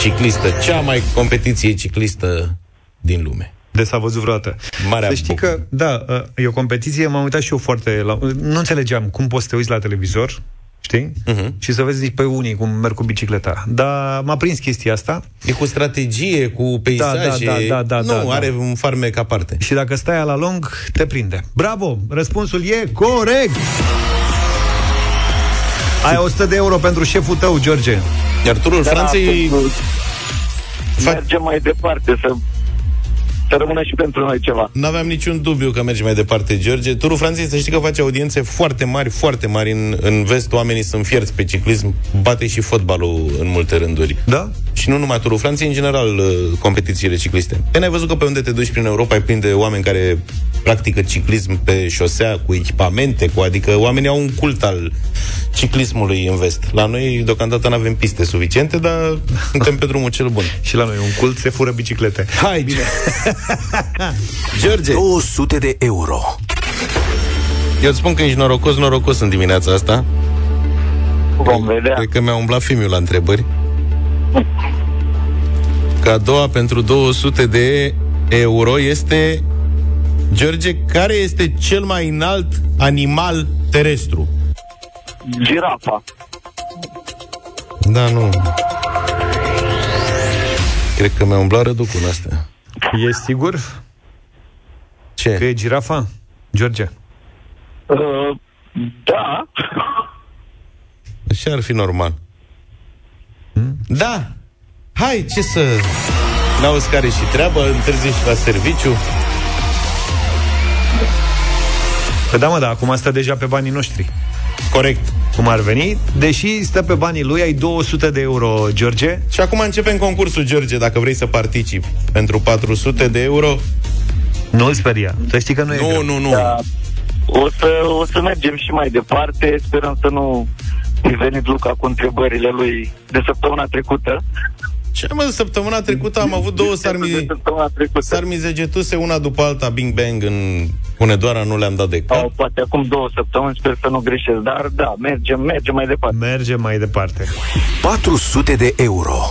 ciclistă Cea mai competiție ciclistă din lume De s-a văzut vreodată. Marea să știi bucură. că, da, e o competiție, m-am uitat și eu foarte... La, nu înțelegeam cum poți să te uiți la televizor, știi? Mhm. Și să vezi pe unii cum merg cu bicicleta. Dar m-a prins chestia asta E cu strategie, cu peisaje da, da, da, Nu, da, da. are un farmec aparte și dacă stai la lung, te prinde. Bravo! Răspunsul e corect! Ai 100 de euro pentru șeful tău, George. Iar Turul Franței Da, mergem mai departe, să, să rămână și pentru noi ceva. Nu aveam niciun dubiu că mergi mai departe, George. Turul Franței, să știi că face audiențe foarte mari, foarte mari. În, în vest, oamenii sunt fierți pe ciclism, bate și fotbalul în multe rânduri. Da? Și nu numai Turul Franței, în general, uh, competițiile cicliste. Pe n-ai văzut că pe unde te duci prin Europa ai prinde oameni care practică ciclism pe șosea, cu echipamente, cu, adică oamenii au un cult al ciclismului în vest. La noi, deocamdată, nu avem piste suficiente, dar suntem pe drumul cel bun. Și la noi un cult se fură biciclete. Hai, Bine. George, 200 de euro. eu îți spun că ești norocos, norocos în dimineața asta. Vom vedea. Cred că mi-a umblat filmul la întrebări. Că a doua pentru 200 de euro este... George, care este cel mai înalt animal terestru? Girafa. Da, nu. Cred că mi-a umblat răducul în astea. E sigur Ce? că e girafa? George. Uh, da. Așa ar fi normal. Da! Hai, ce să... N-auzi care și treabă, întârzi și la serviciu. Păi da, mă, da, acum stă deja pe banii noștri. Corect. Cum ar veni? Deși stă pe banii lui, ai 200 de euro, George. Și acum începem concursul, George, dacă vrei să participi. Pentru 400 de euro... Nu-l speria. Să știi că nu e Nu, greu. nu, nu. Da. O să, o să mergem și mai departe. Sperăm să nu fi venit Luca cu întrebările lui de săptămâna trecută. Ce mă, săptămâna trecută am avut două De sarmi... săptămâna trecută. sarmizegetuse, una după alta, bing bang, în Hunedoara nu le-am dat de cap. Sau poate acum două săptămâni, sper să nu greșesc, dar da, mergem, mergem mai departe. Mergem mai departe. 400 de euro.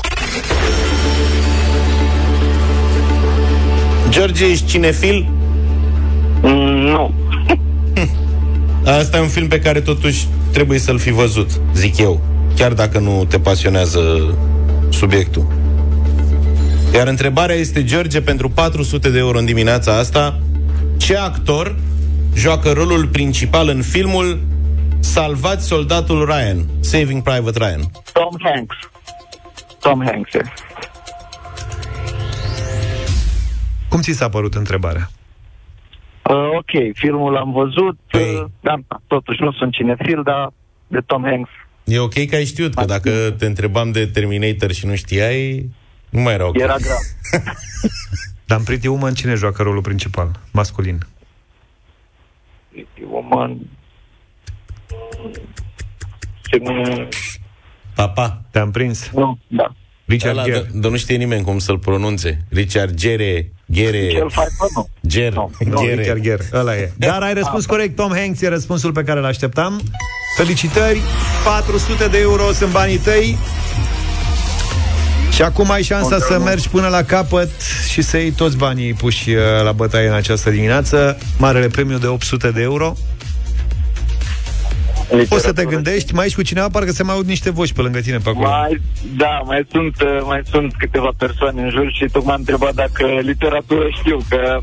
George, ești cinefil? Mm, nu. Asta e un film pe care totuși trebuie să-l fi văzut, zic eu. Chiar dacă nu te pasionează subiectul. Iar întrebarea este, George, pentru 400 de euro în dimineața asta, ce actor joacă rolul principal în filmul Salvați soldatul Ryan, Saving Private Ryan? Tom Hanks. Tom Hanks. e. Cum ți s-a părut întrebarea? Uh, ok, filmul l-am văzut, Păi. uh, dar totuși nu sunt cinefil, dar de Tom Hanks. E ok că ai știut, că dacă te întrebam de Terminator și nu știai, nu mai era ok. Era grav. Dar în Pretty Woman cine joacă rolul principal? Masculin. Woman. Ce nu... Papa. Te-am prins? Nu, da. Richard Ăla, Gere. dar dar nu știe nimeni cum să-l pronunțe. Richard Gere, Gere, Cel Pfeiffer, nu. Ger, Nu. Nu, Gere. Richard Gere, ăla e. Dar ai răspuns corect, Tom Hanks e răspunsul pe care îl așteptam. Felicitări, 400 de euro sunt banii tăi. Și acum ai șansa să mergi până la capăt și să iei toți banii puși uh, la bătaie în această dimineață. Marele premiu de 800 de euro. Poți să te gândești, mai ești cu cineva, parcă se mai aud niște voci pe lângă tine pe acolo. Mai, da, mai sunt, uh, mai sunt câteva persoane în jur și tocmai am întrebat dacă literatură știu, că...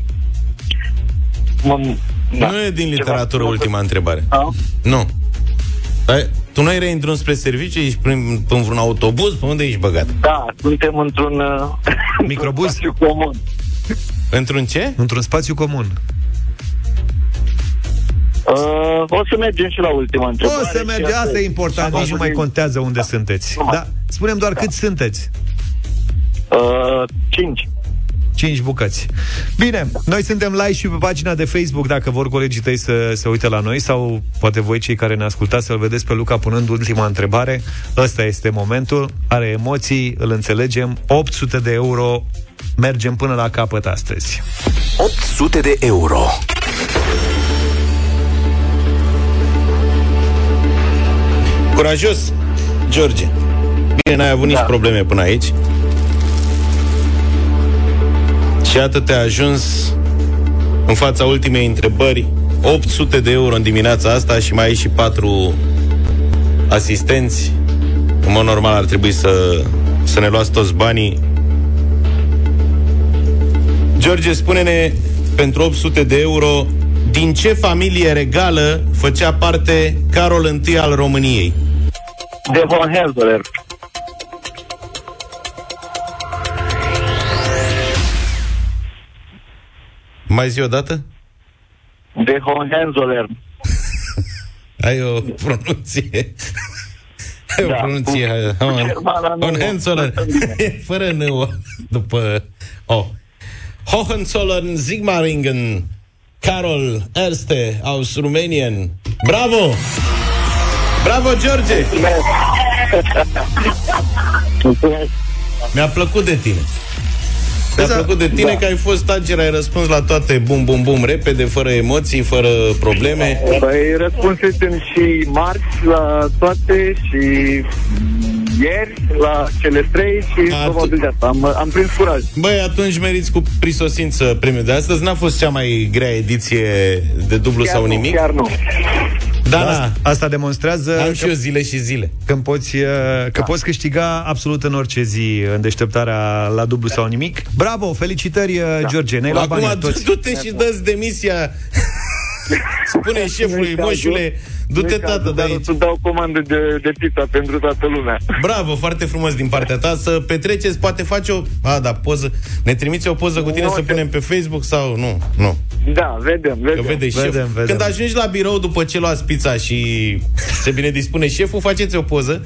M- da, Nu e din ceva. literatură ultima întrebare. Da? Nu. Ai, tu nu erai în drum spre serviciu, ești prin, în vreun autobuz? Pe unde ești băgat? Da, suntem într-un... uh, Microbuz? spațiu comun. Într-un ce? Într-un spațiu comun. Uh, o să mergem și la ultima întrebare. O să și merge, asta e important, Am nici nu mai avut- contează unde sunteți. Nu mai- Da, spunem doar cât sunteți. Uh, 5. 5 bucăți. Bine, noi suntem live și pe pagina de Facebook dacă vor colegii tăi să se uite la noi sau poate voi cei care ne ascultați să-l vedeți pe Luca punând ultima întrebare. Ăsta este momentul, are emoții, îl înțelegem. 800 de euro, mergem până la capăt astăzi. 800 de euro. Curajos, George. Bine, n-ai avut nici Da. probleme până aici. Și atât te-a ajuns în fața ultimei întrebări 800 de euro în dimineața asta și mai ai și patru asistenți. În mod normal ar trebui să, să ne luați toți banii. George, spune-ne pentru 800 de euro din ce familie regală făcea parte Carol I al României? De Von Herzoler. Mai zi o dată? De Hohenzollern. Ai o pronunție. Ai o Da, pronunție. cu- cu germana nu- Hohenzollern. nu sunt bine. Fără nu după... Oh. Hohenzollern, Sigmaringen, Carol Erste aus Rumänien. Bravo! Bravo, George! Mulțumesc. Mi-a plăcut de tine. Mi-a plăcut de tine Da. că ai fost stager, ai răspuns la toate bum, bum, bum, repede, fără emoții, fără probleme. Păi răspunsul sunt și marți la toate și ieri la cele trei și A, probabil de asta. Am, am prins curaj. Băi, atunci meriți cu prisosință premiul de astăzi. N-a fost cea mai grea ediție de dublu Chiar sau nu, nimic. Chiar nu. Da, asta, da. asta demonstrează Am că, și eu zile și zile. când poți, uh, că poți câștiga absolut în orice zi în deșteptarea la dublu sau nimic. Bravo, felicitări, da. George, ne-ai luat banii Acum toți. du-te și dă demisia. Spune șefului, moșule, du-te tată de dar aici. o să dau comandă de, de pizza pentru toată lumea. Bravo, foarte frumos din partea ta Să petreceți, poate faci o... A, da, poză Ne trimiți o poză cu tine Nu, să că- punem pe Facebook sau... Nu, nu Da, vedem, Că vedem. vede șef. Vedem, vedem. Când ajungi la birou după ce luați pizza și se bine dispune șeful, faceți o poză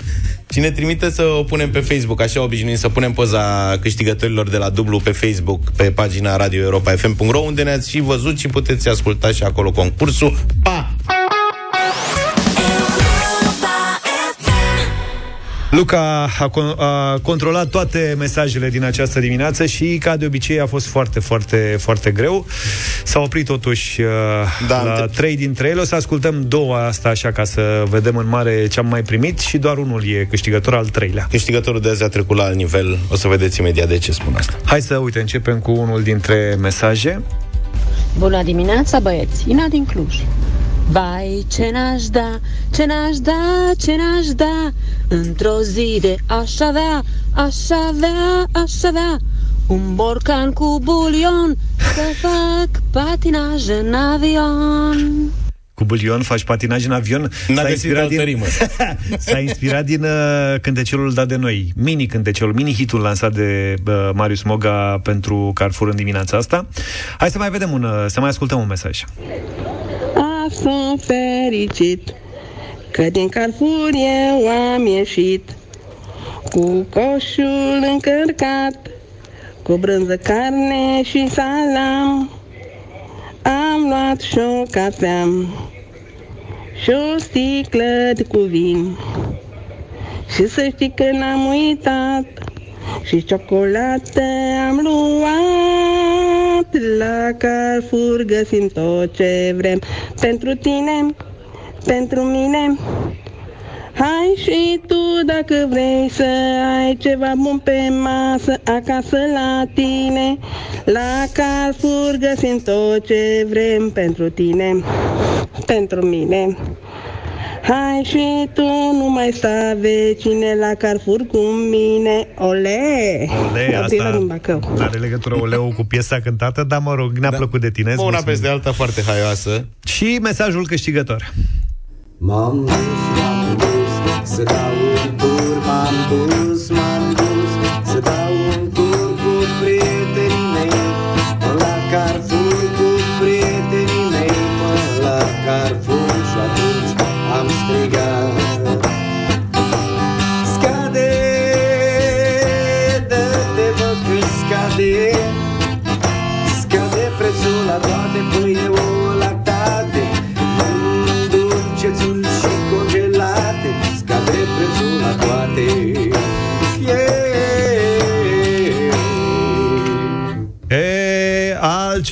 și ne trimite să o punem pe Facebook. Așa obișnuim să punem poza câștigătorilor de la dublu pe Facebook, pe pagina Radio Europa FM.ro, unde ne-ați și văzut și puteți asculta și acolo concursul. Pa! Luca a, con- a controlat toate mesajele din această dimineață și, ca de obicei, a fost foarte, foarte, foarte greu. S-a oprit totuși uh, Da, la între- trei dintre ele. O să ascultăm două asta așa ca să vedem în mare ce am mai primit și doar unul e câștigător al treilea. Câștigătorul de azi a trecut la alt nivel. O să vedeți imediat de ce spun asta. Hai să, uite, începem cu unul dintre mesaje. Bună dimineața, băieți! Ina din Cluj. Vai, ce n-aș da, ce n-aș da, ce n-aș da Într-o zi de aș avea, aș avea, aș avea Un borcan cu bulion Să fac patinaj în avion Cu bulion faci patinaj în avion. N-a S-a găsit altă rimă. S-a inspirat din uh, cântecelul dat de noi. Mini cântecelul, mini-hitul lansat de uh, Marius Moga pentru Carrefour în dimineața asta. Hai să mai vedem un, uh, să mai ascultăm un mesaj. A, sunt fericit Că din Carrefour eu am ieșit. Cu coșul încărcat Cu brânză, carne și salam Am luat și o cafea Și o sticlă de cu vin Și să știi că n-am uitat și ciocolată am luat La Carrefour găsim tot ce vrem. Pentru tine, pentru mine. Hai și tu dacă vrei să ai ceva bun pe masă acasă la tine. La Carrefour găsim tot ce vrem pentru tine, pentru mine Hai și tu, nu mai sta vecine la Carrefour cu mine Ole! Ole, Gabriela asta din Bacău are legătură oleu cu piesa cântată, dar mă rog, ne-a plăcut de tine. îți Una mulțumim. peste alta foarte haioasă. Și mesajul câștigător. M-am dus, m-am dus Să dau un tur, m-am dus, m-am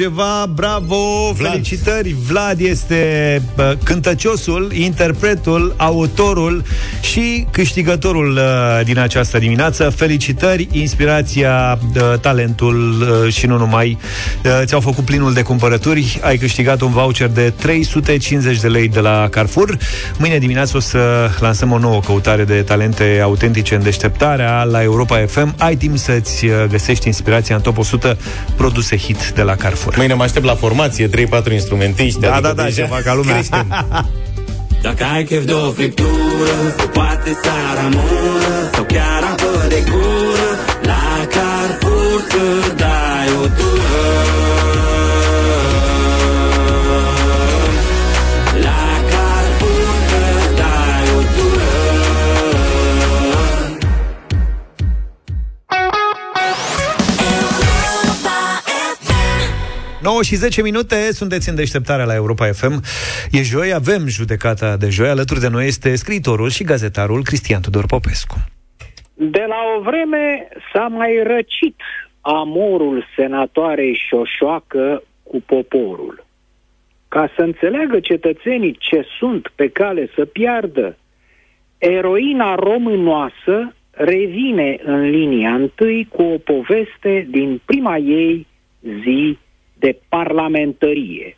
altceva, bravo, Vlad. felicitări. Vlad este bă, cântăciosul, interpretul, autorul și câștigătorul uh, din această dimineață. Felicitări, inspirația, uh, talentul uh, și nu numai uh, ți-au făcut plinul de cumpărături. Ai câștigat un voucher de 350 de lei de la Carrefour. Mâine dimineață o să lansăm o nouă căutare de talente autentice în deșteptarea la Europa FM. Ai timp să-ți uh, găsești inspirația în top 100 produse hit de la Carrefour. Mâine mă aștept la formație, 3-4 instrumentiști. Da, adică da, da, deja ceva ca lumea. Creștem. Dacă ai chef de o friptură Sau poate să rămână Sau chiar apă de gură La Carrefour să dai o tură 9 și 10 minute, sunteți în deșteptarea la Europa FM. E joi, avem judecata de joi. Alături de noi este scriitorul și gazetarul Cristian Tudor Popescu. De la o vreme s-a mai răcit amorul senatoarei Șoșoacă cu poporul. Ca să înțeleagă cetățenii ce sunt pe cale să piardă, eroina românoasă revine în linia întâi cu o poveste din prima ei zi de parlamentărie.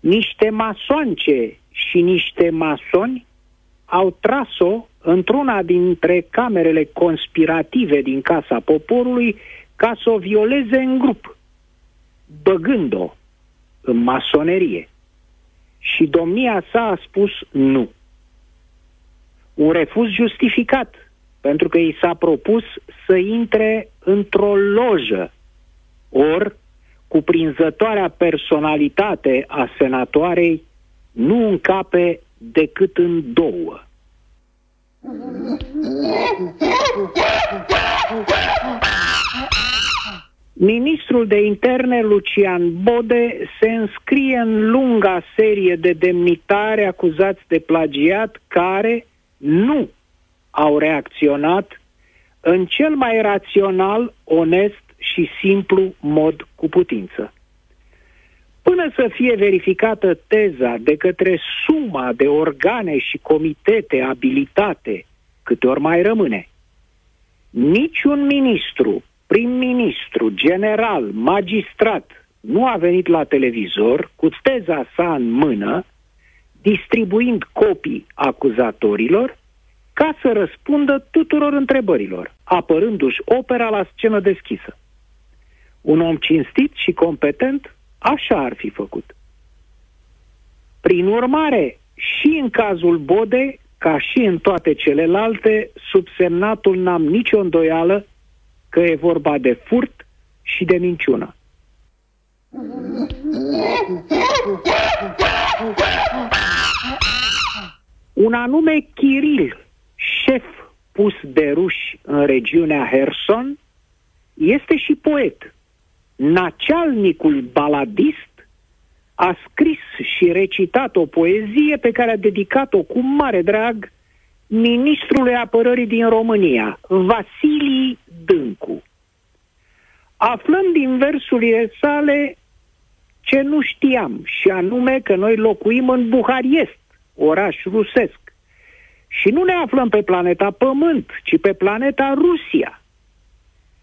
Niște masoance și niște masoni au tras-o într-una dintre camerele conspirative din Casa Poporului ca să o violeze în grup, băgând-o în masonerie. Și domnia sa a spus nu. Un refuz justificat, pentru că i s-a propus să intre într-o lojă, ori cuprinzătoarea personalitate a senatoarei nu încape decât în două. Ministrul de interne, Lucian Bode, se înscrie în lunga serie de demnitari acuzați de plagiat care nu au reacționat în cel mai rațional, onest și simplu mod cu putință. Până să fie verificată teza de către suma de organe și comitete abilitate, câte ori mai rămâne, niciun ministru, prim-ministru, general, magistrat nu a venit la televizor cu teza sa în mână, distribuind copii acuzatorilor, ca să răspundă tuturor întrebărilor, apărându-și opera la scenă deschisă. Un om cinstit și competent așa ar fi făcut. Prin urmare, și în cazul Bode, ca și în toate celelalte, subsemnatul n-am nicio îndoială că e vorba de furt și de minciună. Un anume Kiril, șef pus de ruși în regiunea Herson, este și poet. Nacealnicul baladist a scris și recitat o poezie pe care a dedicat-o cu mare drag ministrului apărării din România, Vasilii Dâncu. Aflăm din versurile sale ce nu știam, și anume că noi locuim în Buhariest, oraș rusesc. Și nu ne aflăm pe planeta Pământ, ci pe planeta Rusia.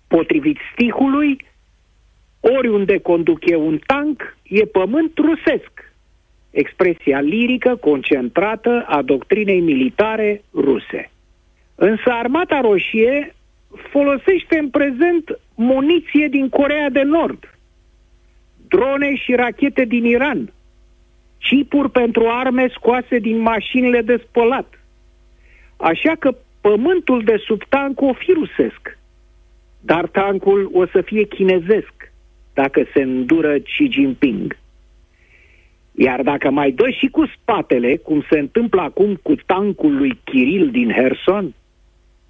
Potrivit stihului, oriunde conduc eu un tank, e pământ rusesc. Expresia lirică concentrată a doctrinei militare ruse. Însă Armata Roșie folosește în prezent muniție din Corea de Nord, drone și rachete din Iran, chipuri pentru arme scoase din mașinile de spălat. Așa că pământul de sub tank o fi rusesc, dar tancul o să fie chinezesc dacă se îndură Xi Jinping. Iar dacă mai dă și cu spatele, cum se întâmplă acum cu tancul lui Kiril din Herson,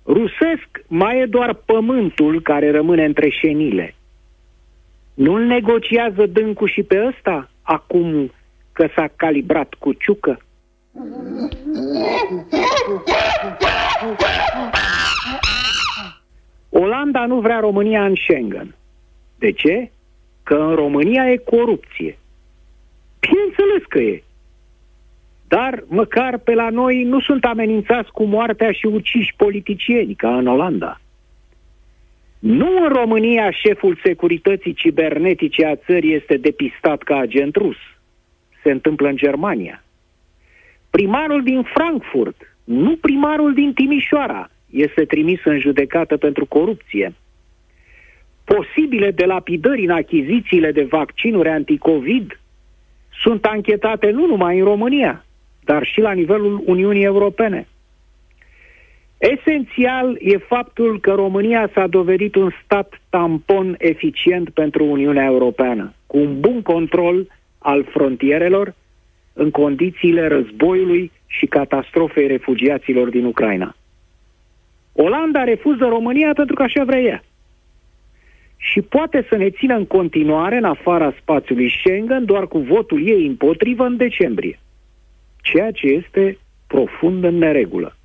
rusesc mai e doar pământul care rămâne între șenile. Nu-l negociază dâncu și pe ăsta, acum că s-a calibrat cu ciucă? Olanda nu vrea România în Schengen. De ce? Că în România e corupție. Bineînțeles că e. Dar măcar pe la noi nu sunt amenințați cu moartea și uciși politicieni, ca în Olanda. Nu în România șeful securității cibernetice a țării este depistat ca agent rus. Se întâmplă în Germania. Primarul din Frankfurt, nu primarul din Timișoara, este trimis în judecată pentru corupție. Posibile delapidări în achizițiile de vaccinuri anticovid sunt anchetate nu numai în România, dar și la nivelul Uniunii Europene. Esențial e faptul că România s-a dovedit un stat tampon eficient pentru Uniunea Europeană, cu un bun control al frontierelor în condițiile războiului și catastrofei refugiaților din Ucraina. Olanda refuză România pentru că așa vrea ea. Și poate să ne țină în continuare în afara spațiului Schengen doar cu votul ei împotrivă în decembrie. Ceea ce este profund în neregulă.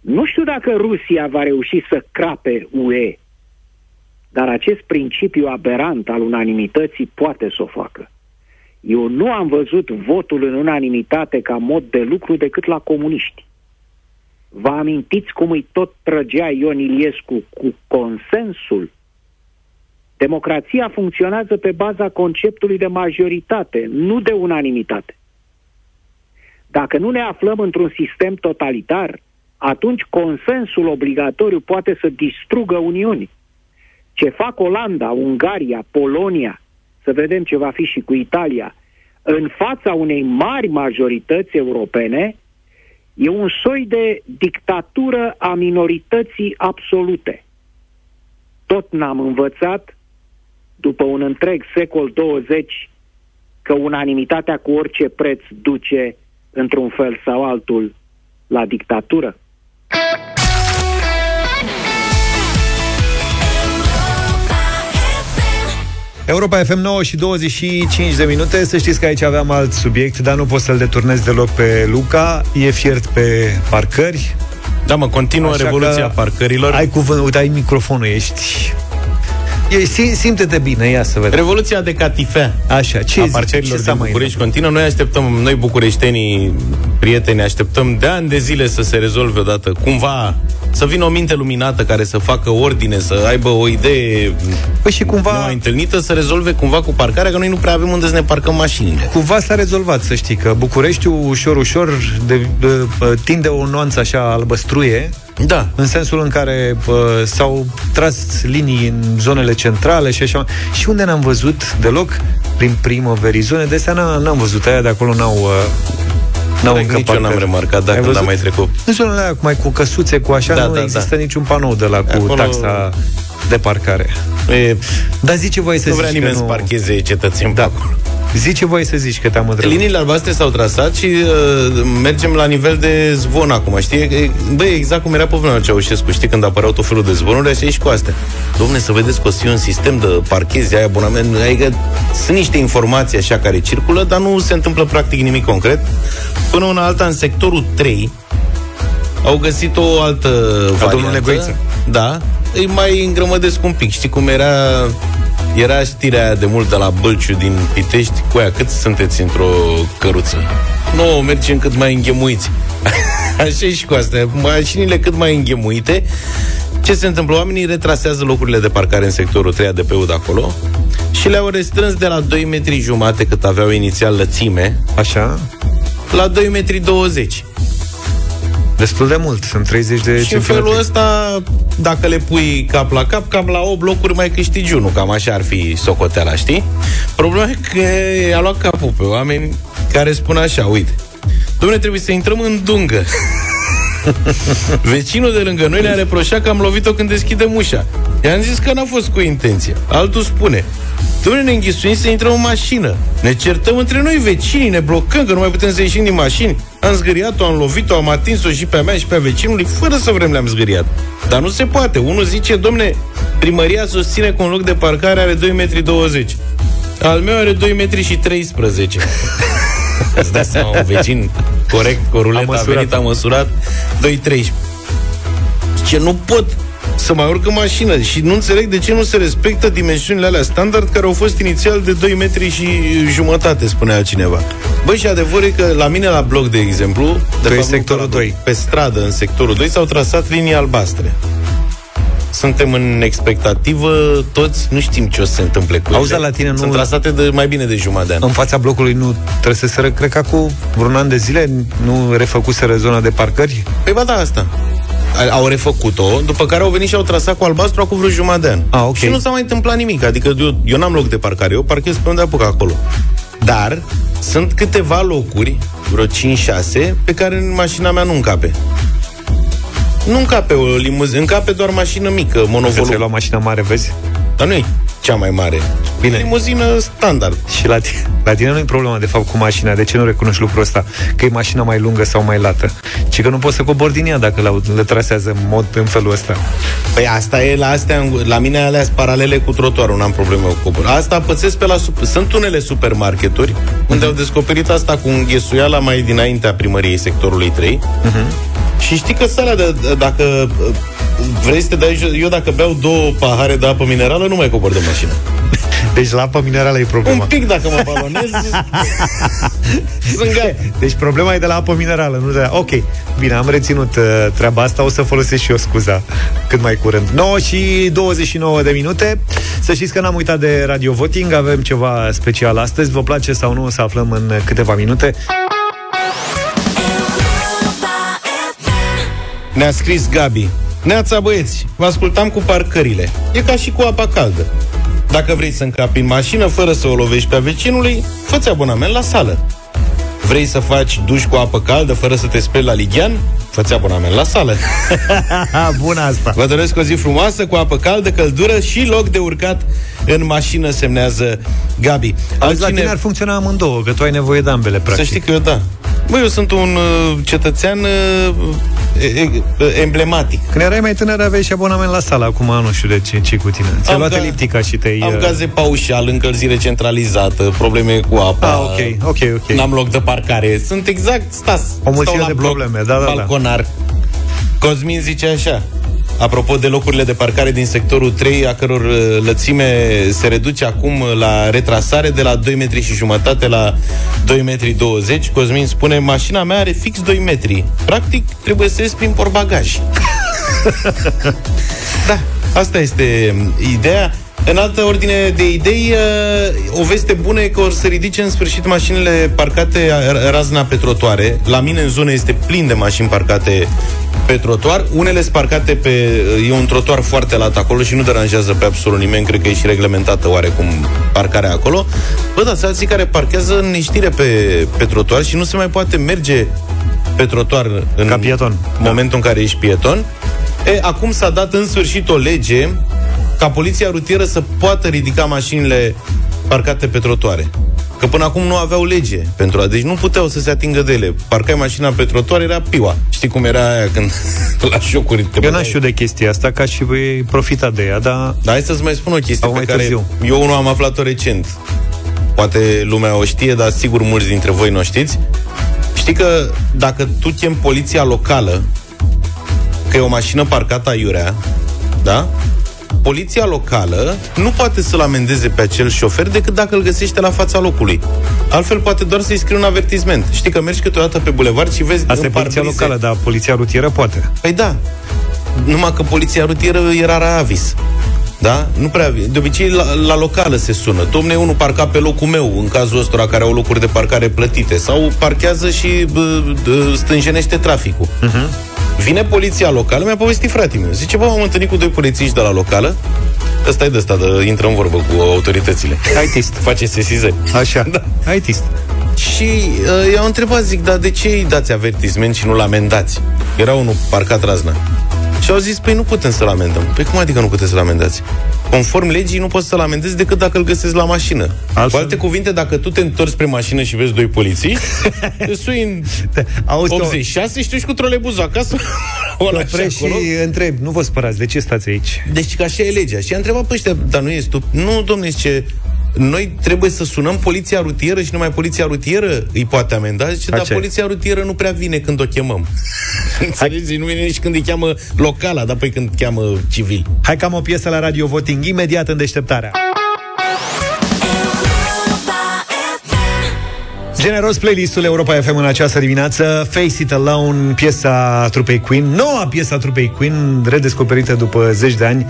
Nu știu dacă Rusia va reuși să crape UE, dar acest principiu aberant al unanimității poate să o facă. Eu nu am văzut votul în unanimitate ca mod de lucru decât la comuniști. Vă amintiți cum îi tot trăgea Ion Iliescu cu consensul? Democrația funcționează pe baza conceptului de majoritate, nu de unanimitate. Dacă nu ne aflăm într-un sistem totalitar, atunci consensul obligatoriu poate să distrugă Uniuni. Ce fac Olanda, Ungaria, Polonia, să vedem ce va fi și cu Italia, în fața unei mari majorități europene, e un soi de dictatură a minorității absolute. Tot n-am învățat, după un întreg secol 20, că unanimitatea cu orice preț duce, într-un fel sau altul, la dictatură. Europa FM 9 și 25 de minute Să știți că aici aveam alt subiect Dar nu pot să-l deturnez deloc pe Luca E fiert pe parcări Da, mă, continuă Așa revoluția că parcărilor. Ai cuvânt, uite, ai microfonul, ești... E, sim, simte-te bine, ia să vedem. Revoluția de catifea. Așa, ce a zici? parcerilor Ce s-a din mai București continuă. Noi așteptăm, noi bucureștenii, prieteni, așteptăm de ani de zile să se rezolve odată, cumva, să vină o minte luminată care să facă ordine, să aibă o idee păi și cumva... mai întâlnită, să rezolve cumva cu parcarea, că noi nu prea avem unde să ne parcăm mașinile. Cumva s-a rezolvat, să știi, că Bucureștiul ușor, ușor de, de, tinde o nuanță așa albăstruie, Da. în sensul în care uh, s-au tras linii în zonele centrale și așa. Și unde n-am văzut deloc, prin primăverii zone, de astea n- n-am văzut, aia de acolo n-au... Uh, N-au Corect, încă nici eu n-am parcări. remarcat, dacă Ai n-am văzut? mai trecut. În zonele alea, mai cu căsuțe, cu așa, Da, nu da, există da. niciun panou de la cu Acolo- taxa de parcare. E, Dar zice voie să nu zici vrea că nimeni nu... să parcheze cetățeni da. acolo. Zice voie să zici că te-am întrebat. Liniile albastre s-au trasat și uh, mergem la nivel de zvon acum, știi? E- Băi, exact cum era pe vremea lui Ceaușescu, știi? Când apăreau tot felul de zvonuri, așa e și cu astea. Domne, să vedeți că o să fie un sistem de parchezi, ai abonament, adică sunt niște informații așa care circulă, dar nu se întâmplă practic nimic concret. Până una alta, în sectorul 3, au găsit o altă variantă. domnul Negoiță. Da, îi mai îngrămădesc un pic. Știi cum era era știrea aia de mult de la Bălciu din Pitești cu aia, cât sunteți într-o căruță? Nu, mergem cât mai înghemuiți. Așa e și cu astea. Mașinile cât mai înghemuite. Ce se întâmplă? Oamenii retrasează locurile de parcare în sectorul 3 de pe de acolo și le-au restrâns de la 2 metri jumate cât aveau inițial lățime Așa, la 2 metri 20. Destul de mult, sunt 30 de Și în felul ăsta, dacă le pui cap la cap, cam la 8 locuri mai câștigi unul, cam așa ar fi socoteala, știi? Problema e că a luat capul pe oameni care spun așa, uite, domnule, trebuie să intrăm în dungă. Vecinul de lângă noi ne-a reproșat că am lovit-o când deschidem ușa. I-am zis că n-a fost cu intenție. Altul spune, Domnule, ne înghisuim să intrăm în mașină. Ne certăm între noi vecinii, ne blocăm, că nu mai putem să ieșim din mașini. Am zgâriat-o, am lovit-o, am atins-o și pe a mea și pe a vecinului, fără să vrem le-am zgâriat. Dar nu se poate. Unul zice, domne, primăria susține că un loc de parcare are 2,20 m. Al meu are 2 metri și 13. Îți dai seama, un vecin corect, cu rulet, a, măsurat. venit, a măsurat 2,13. Ce nu pot să mai urc în mașină și nu înțeleg de ce nu se respectă dimensiunile alea standard care au fost inițial de 2 metri și jumătate, spunea cineva. Băi, și adevărul e că la mine la bloc, de exemplu, de Tu ești nu sectorul pe la bloc, 2. Pe stradă, în sectorul 2, s-au trasat linii albastre. Suntem în expectativă, toți nu știm ce o să se întâmple cu Auzi, ele. la tine nu- Sunt trasate de mai bine de jumătate de an. În fața blocului nu trăseseră, cred că cu vreun an de zile nu refăcuseră zona de parcări? Păi ba da, asta. A- Au refăcut-o, după care au venit și au trasat cu albastru acum vreo jumătate de an. Ah, ok. Și nu s-a mai întâmplat nimic. Adică eu, eu n-am loc de parcare, eu parchez pe unde apuc acolo. Dar sunt câteva locuri, vreo 5-6, pe care în mașina mea nu încape. Nu încape o limuzină, încape doar mașină mică, Că ți-ai monovolum. luat mașina mare, vezi? Dar nu e cea mai mare. Bine. Limuzină standard. Și la tine, la tine nu e problema, de fapt, cu mașina. De ce nu recunoști lucrul ăsta? Că e mașina mai lungă sau mai lată. Ci că nu poți să cobori din ea dacă le, le trasează în mod în felul ăsta. Păi asta e la astea, la mine alea sunt paralele cu trotuarul, n-am probleme cu cobor. Asta pățesc pe la, sup- sunt unele supermarketuri unde au descoperit asta cu înghesuiala mai dinaintea primăriei sectorului 3 și știi că sala de, de- dacă uh, vrei să te dai jos, eu dacă beau două pahare de apă minerală nu mai cobor de mașină. Deci la apă minerală e problema. Un pic dacă mă balonez, sunt gata. Deci problema e de la apă minerală, nu de la... Ok, bine, am reținut uh, treaba asta, o să folosesc și eu scuza cât mai curând. 9 și 29 de minute. Să știți că n-am uitat de Radio Voting, avem ceva special astăzi. Vă place sau nu, o să aflăm în câteva minute. Ne-a scris Gabi. Neața băieți, vă ascultam cu parcările. E ca și cu apa caldă. Dacă vrei să încapi în mașină fără să o lovești pe a vecinului, fă abonament la sală. Vrei să faci duș cu apă caldă fără să te speli la lighean? Fă-ți abonament la sală. Bună asta. Vă doresc o zi frumoasă, cu apă caldă, căldură și loc de urcat în mașină, semnează Gabi. Auzi, la tine ar funcționa amândouă, că tu ai nevoie de ambele, practic. Să știi că eu da. Bă, eu sunt un uh, cetățean uh, e- e- emblematic. Când erai mai tânăr aveai și abonament la sală, acum nu știu de ce, ce cu tine. Ți-ai Am luat ga- eliptica și te-ai... Am uh, gaze paușal, încălzire centralizată, probleme cu apa. Ah, ok, ok, ok. N-am loc de parcare. Sunt exact stas. O mulțime Stau la de bloc, probleme, da, da, da. Balconar. Cosmin zice așa. Apropo de locurile de parcare din sectorul 3, a căror uh, lățime se reduce acum la retrasare de la 2 metri și jumătate la 2 metri 20, Cosmin spune, mașina mea are fix 2 metri. Practic, trebuie să ies prin porbagaj. da, asta este um, ideea. În altă ordine de idei, uh, o veste bună e că or să ridice în sfârșit mașinile parcate a- razna pe trotoare. La mine în zonă este plin de mașini parcate pe trotuar. Unele sunt parcate pe... E un trotuar foarte lat acolo și nu deranjează pe absolut nimeni. Cred că e și reglementată oarecum parcarea acolo. Bă, da, alții care parchează în neștire pe, pe trotuar și nu se mai poate merge pe trotuar în Ca pieton. momentul în care ești pieton. E, acum s-a dat în sfârșit o lege ca poliția rutieră să poată ridica mașinile parcate pe trotuare. Că până acum nu aveau lege pentru a... Deci nu puteau să se atingă de ele. Parcai mașina pe trotuar, era piua. Știi cum era aia când la șocuri te Eu băgai? n-aș știu de chestia asta, ca și voi profita de ea, dar... Dar hai să-ți mai spun o chestie Sau pe mai care târziu. eu nu am aflat-o recent. Poate lumea o știe, dar sigur mulți dintre voi nu o știți. Știi că dacă tu chem poliția locală, că e o mașină parcată aiurea, da? Poliția locală nu poate să-l amendeze pe acel șofer decât dacă îl găsește la fața locului. Altfel poate doar să-i scrie un avertisment. Știi că mergi câteodată pe bulevard și vezi Asta e în poliția parbrize- locală, dar poliția rutieră poate. Păi da. Numai că poliția rutieră era rara avis. Da? Nu prea. De obicei la, la locală se sună. Domne, unul parca pe locul meu, în cazul ăstora care au locuri de parcare plătite. Sau parchează și bă, bă, stânjenește traficul. Uh-huh. Vine poliția locală, mi-a povestit fratele meu. Zice, bă, m-am întâlnit cu doi polițiști de la locală. Ăsta e de ăsta, de, intră în vorbă cu autoritățile. ITist. Face sesizări. Așa, da. ITist. Și uh, i-au întrebat, zic, dar de ce îi dați avertisment și nu-l amendați? Era unul parcat razna. Și au zis, păi nu putem să-l amendăm. Păi cum adică nu puteți să-l amendați? Conform legii nu poți să-l amendezi decât dacă îl găsești la mașină. Altfel... Cu alte cuvinte, dacă tu te întorci spre mașină și vezi doi polițiști, te sui în Auzi, 86 și tu ești cu trolebuzul acasă. o Te lași oprești și acolo. întreb, nu vă spărați, de ce stați aici? Deci că așa e legea. Și a întrebat pe ăștia, dar nu e stup. Nu, domne, ce noi trebuie să sunăm poliția rutieră și numai poliția rutieră îi poate amenda. Zice, dar Așa e. poliția rutieră nu prea vine când o chemăm. Înțelegi? Nu vine nici când îi cheamă locala, dar păi când cheamă civil. Hai că am o piesă la Radio Voting imediat în deșteptarea. Generos playlistul Europa FM în această dimineață Face It Alone, piesa trupei Queen Noua piesa trupei Queen Redescoperită după zeci de ani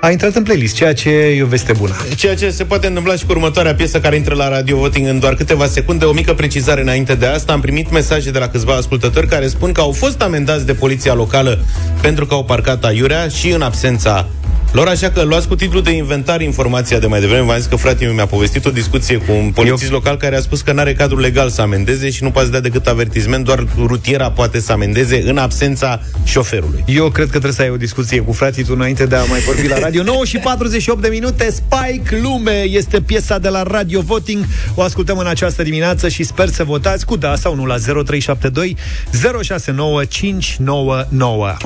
A intrat în playlist, ceea ce e o veste bună Ceea ce se poate întâmpla și cu următoarea piesă care intră la Radio Voting în doar câteva secunde. O mică precizare înainte de asta. Am primit mesaje de la câțiva ascultători care spun că au fost amendați de poliția locală pentru că au parcat aiurea și în absența lor, așa că luați cu titlul de inventar informația de mai devreme. V-am zis că fratele meu mi-a povestit o discuție cu un polițist local care a spus că nu are cadru legal să amendeze și nu poate să dea decât avertisment, doar rutiera poate să amendeze în absența șoferului. Eu cred că trebuie să ai o discuție cu frații tu înainte de a mai vorbi la radio 9 și 48 de minute Spike Lume este piesa de la Radio Voting O ascultăm în această dimineață și sper să votați cu da sau nu la 0372 069 599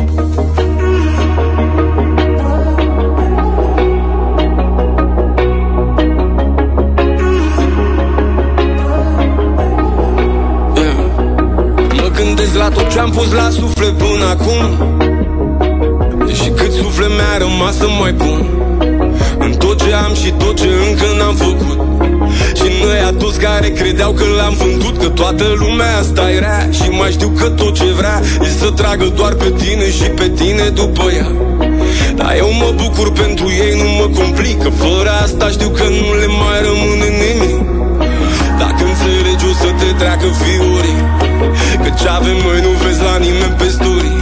la tot ce-am pus la suflet până acum. Și cât suflet mi-a rămas să mai pun. În tot ce am și tot ce încă n-am făcut. Și noi a toți care credeau că l-am vândut Că toată lumea asta e rea Și mai știu că tot ce vrea E să tragă doar pe tine și pe tine după ea. Dar eu mă bucur pentru ei, nu mă complic Că fără asta știu că nu le mai rămâne nimic. Dacă înțelegi o să te treacă fiorii tot ce avem noi nu vezi la nimeni pe story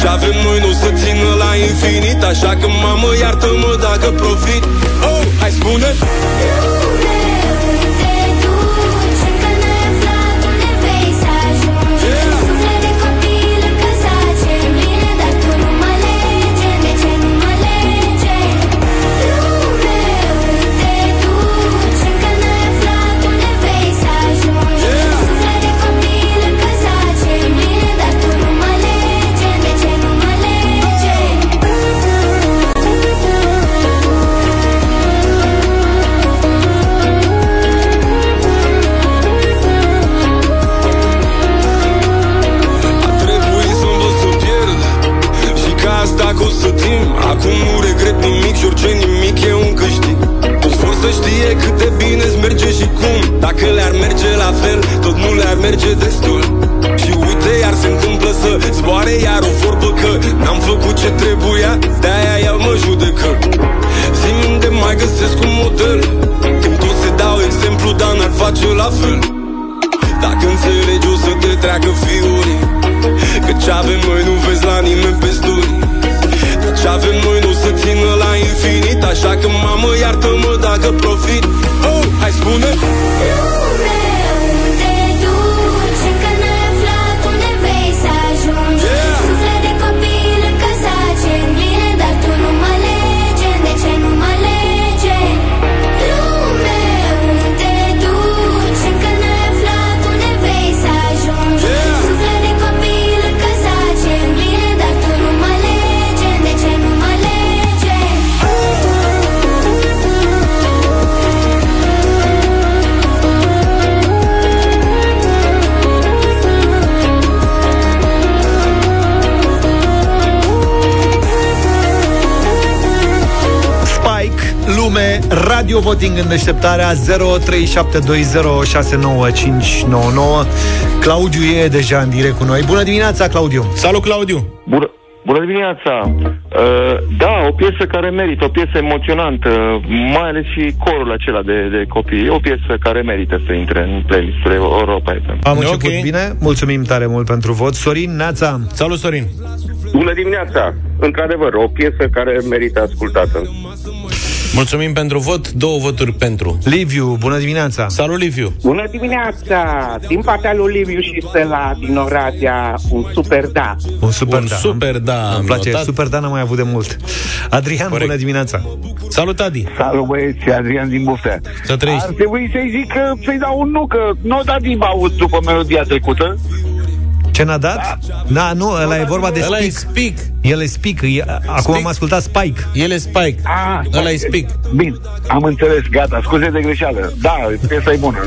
ce avem noi nu se țină la infinit Așa că mamă iartă-mă dacă profit Oh, hai spune! Yeah. Regret nimic și orice nimic e un câștig. Toți vor să știe cât de bine îți merge și cum. Dacă le-ar merge la fel, tot nu le-ar merge destul. Și uite, iar se întâmplă să zboare iar o vorbă că N-am făcut ce trebuia, de-aia el mă judecă. Zi-mi unde mai găsesc un model. Când toți se dau exemplu, dar n-ar face la fel. Dacă înțelegi o să te treacă fiorii Că ce avem noi nu vezi la nimeni pe story Că ce avem noi Așa că mamă iartă-mă dacă profit. Oh, hai spune radio voting în deșteptarea 0372069599. Claudiu e deja în direct cu noi. Bună dimineața, Claudiu! Salut, Claudiu! Bună, bună dimineața! Uh, da, o piesă care merită, o piesă emoționantă, mai ales și corul acela de, de copii. E o piesă care merită să intre în playlistul Europa FM. Am început bine, mulțumim tare mult pentru vot. Sorin, Neața! Salut, Sorin! Bună dimineața! Într-adevăr, o piesă care merită ascultată. Mulțumim pentru vot, două voturi pentru Liviu, bună dimineața! Salut, Liviu! Bună dimineața! Din partea lui Liviu și Stella din Oradea, un super da. Un super Un da. super da, am Îmi place, notat. super da n-am mai avut de mult. Adrian, Corect. bună dimineața! Salut, Adi! Salut băieți, Adrian din Buftea. Să trăiești. Ar trebui să-i zic că să-i dau un nu, că nu da din aud după melodia trecută. Ce n-a dat? Da, nu, ăla e vorba de Ăla e Speak. Speak. El e Speak. E- Acum Speak. am ascultat Spike. El e Spike. Ah, Ăla e Speak. Bine, am înțeles, gata, scuze de greșeală. Da, piesa e bună.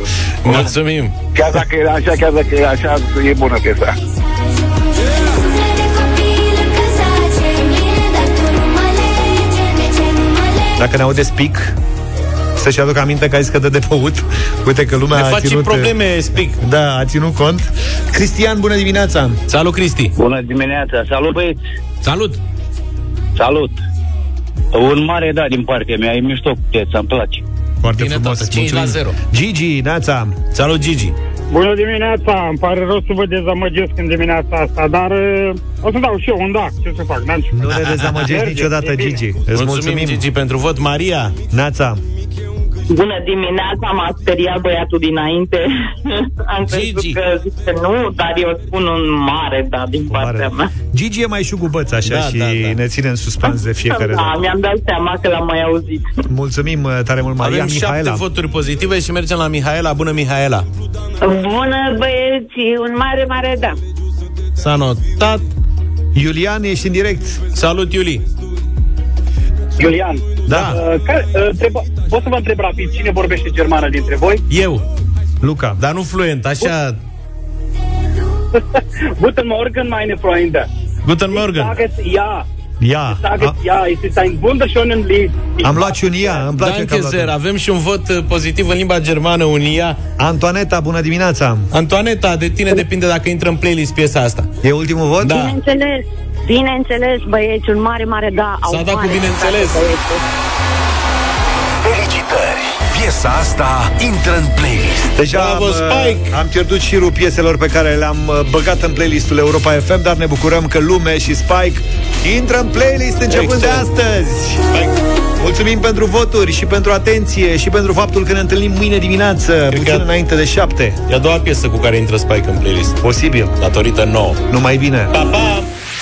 Mulțumim! Chiar dacă era așa, chiar dacă era așa, e bună piesa. Dacă ne aude Speak, să-și aduc aminte că ai zis că dă de băut. Uite că lumea Ne a faci ținut... probleme, Speak. Da, a ținut cont. Cristian, bună dimineața! Salut, Cristi! Bună dimineața, salut băieți! Salut! Salut! Un mare da din partea mea, e mișto cu piața, îmi place. Foarte Bine, frumos. tată, 5 la mulțumim. 0. Gigi, Neața! Salut, Gigi! Bună dimineața, îmi pare rău să vă dezamăgesc în dimineața asta, dar uh, o să dau și eu un da, ce să fac, n-am ce Nu ne dezamăgești Merge, niciodată, e bine. Gigi. Îți Mulțumim, mulțumim. Gigi, pentru vot. Maria! Neața! Bună dimineața, m-a speriat băiatul dinainte. Am crezut Gigi. că zice nu, dar eu spun un mare da din partea mea. Gigi e mai șugubăț așa Da, și da, da. ne ține în suspans de fiecare Da, dată. mi-am dat seama că l-am mai auzit. Mulțumim uh, tare mult, Maria. Avem șapte Mihaela. voturi pozitive și mergem la Mihaela. Bună, Mihaela! Bună băieți, un mare, mare da. S-a notat. Iulian, ești în direct. Salut, Iuli! Iulian, Da. uh, care, uh, treba, pot să vă întreb rapid cine vorbește germană dintre voi? Eu! Luca. Dar nu fluent, așa... Guten Morgen, meine Freunde. Guten Ich Morgen! sage es ja. Ia. Ich sage es ja. Es ist ein wunderschönes Lied. Ich Am mag luat și un ia, îmi place că Danke am luat sehr, un- avem și un vot uh, pozitiv în limba germană, un IA. Antoaneta, bună dimineața! Antoaneta, de tine depinde dacă intră în playlist piesa asta. E ultimul vot? Da. Bineînțeles, bineînțeles, băieți, un mare, mare da. S-a Au dat cu mare, bineînțeles. băieți. Felicitări! Piesa asta intră în playlist. Deja Bravo, am, Spike! am pierdut șirul pieselor pe care le-am uh, băgat în playlistul Europa FM, dar ne bucurăm că Lume și Spike intră în playlist începând de Excelent. astăzi. Spike. Mulțumim pentru voturi și pentru atenție și pentru faptul că ne întâlnim mâine dimineață, puțin că- înainte de șapte. E a doua piesă cu care intră Spike în playlist. Posibil. Datorită nouă. Numai bine. Pa, pa!